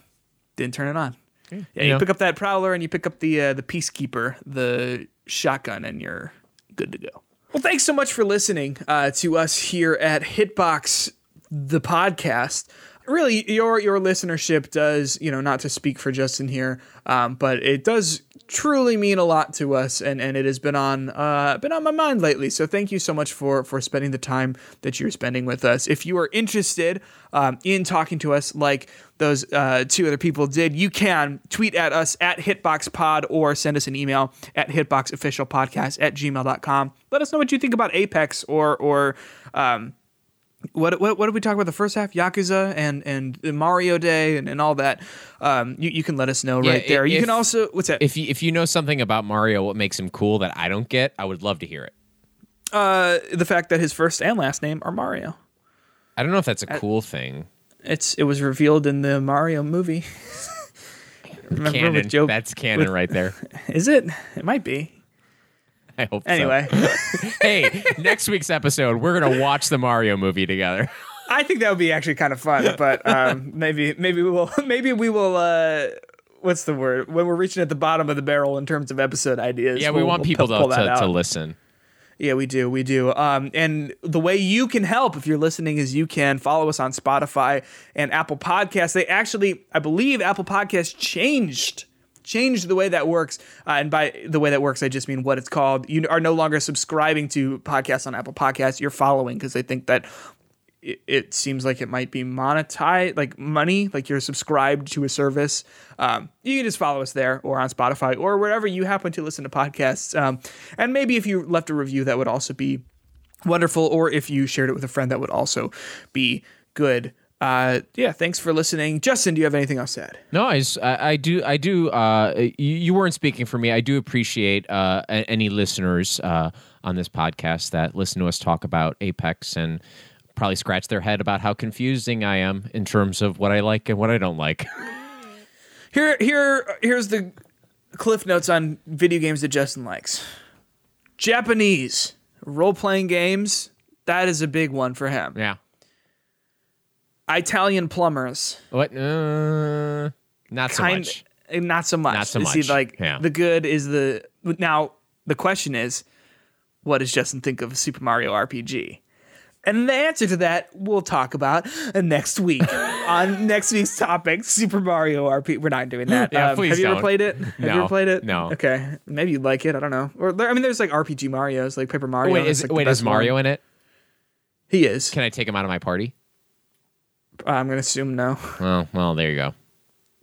didn't turn it on. Yeah, you, You pick up that prowler and you pick up the uh, the peacekeeper, the shotgun, and you're good to go. Well, thanks so much for listening uh, to us here at Hitbox, the podcast. Really your your listenership does you know not to speak for Justin here, um, but it does truly mean a lot to us, and, and it has been on uh, been on my mind lately. So thank you so much for for spending the time that you're spending with us. If you are interested um, in talking to us like those uh, two other people did, you can tweet at us at HitboxPod or send us an email at HitboxOfficialPodcast at gmail.com. Let us know what you think about Apex or or um, what, what what did we talk about the first half? Yakuza and and Mario Day and, and all that. Um, you, you can let us know Yeah, right there. You can also what's that? If you, if you know something about Mario, what makes him cool that I don't get, I would love to hear it. uh, the fact that his first and last name are Mario. I don't know if that's a cool thing. It's it was revealed in the Mario movie. Remember Canon. with Joe? That's canon right there. Is it? It might be. I hope. so. Anyway, hey, next week's episode, we're gonna watch the Mario movie together. I think that would be actually kind of fun. But um, maybe maybe we will maybe we will. Uh, what's the word? When we're reaching at the bottom of the barrel in terms of episode ideas. Yeah, we we'll- want we'll people pull- to, to, to listen. Yeah, we do. We do. Um, and the way you can help if you're listening is you can follow us on Spotify and Apple Podcasts. They actually, I believe, Apple Podcasts changed changed the way that works. Uh, and by the way that works, I just mean what it's called. You are no longer subscribing to podcasts on Apple Podcasts. You're following because they think that it, it seems like it might be monetized, like money, like you're subscribed to a service. Um, you can just follow us there or on Spotify or wherever you happen to listen to podcasts. Um, and maybe if you left a review, that would also be wonderful. Or if you shared it with a friend, that would also be good. Uh, yeah, thanks for listening. Justin, do you have anything else to add? No, I I do. I do. Uh, you, you weren't speaking for me. I do appreciate uh, any listeners uh, on this podcast that listen to us talk about Apex and probably scratch their head about how confusing I am in terms of what I like and what I don't like. Here, here, here's the cliff notes on video games that Justin likes. Japanese role playing games. That is a big one for him. yeah. Italian plumbers. What? Uh, not so kind much. not so much. Not so See, much, like yeah. the good is the now. The question is, what does Justin think of Super Mario RPG? And the answer to that we'll talk about next week on next week's topic, Super Mario RPG. We're not doing that. Yeah, Um, please Have you ever don't. played it? Have you ever played it? no. Okay, maybe you'd like it. I don't know. Or I mean, there's like RPG Mario's, like Paper Mario. wait, is like, wait is Mario one. in it? He is. Can I take him out of my party? Uh, I'm gonna assume no. Oh, well, there you go.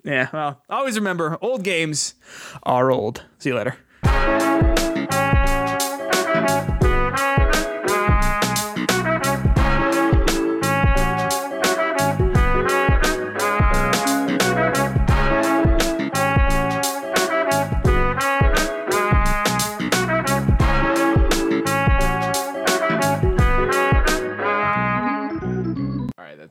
Yeah. Well, always remember, old games are old. See you later.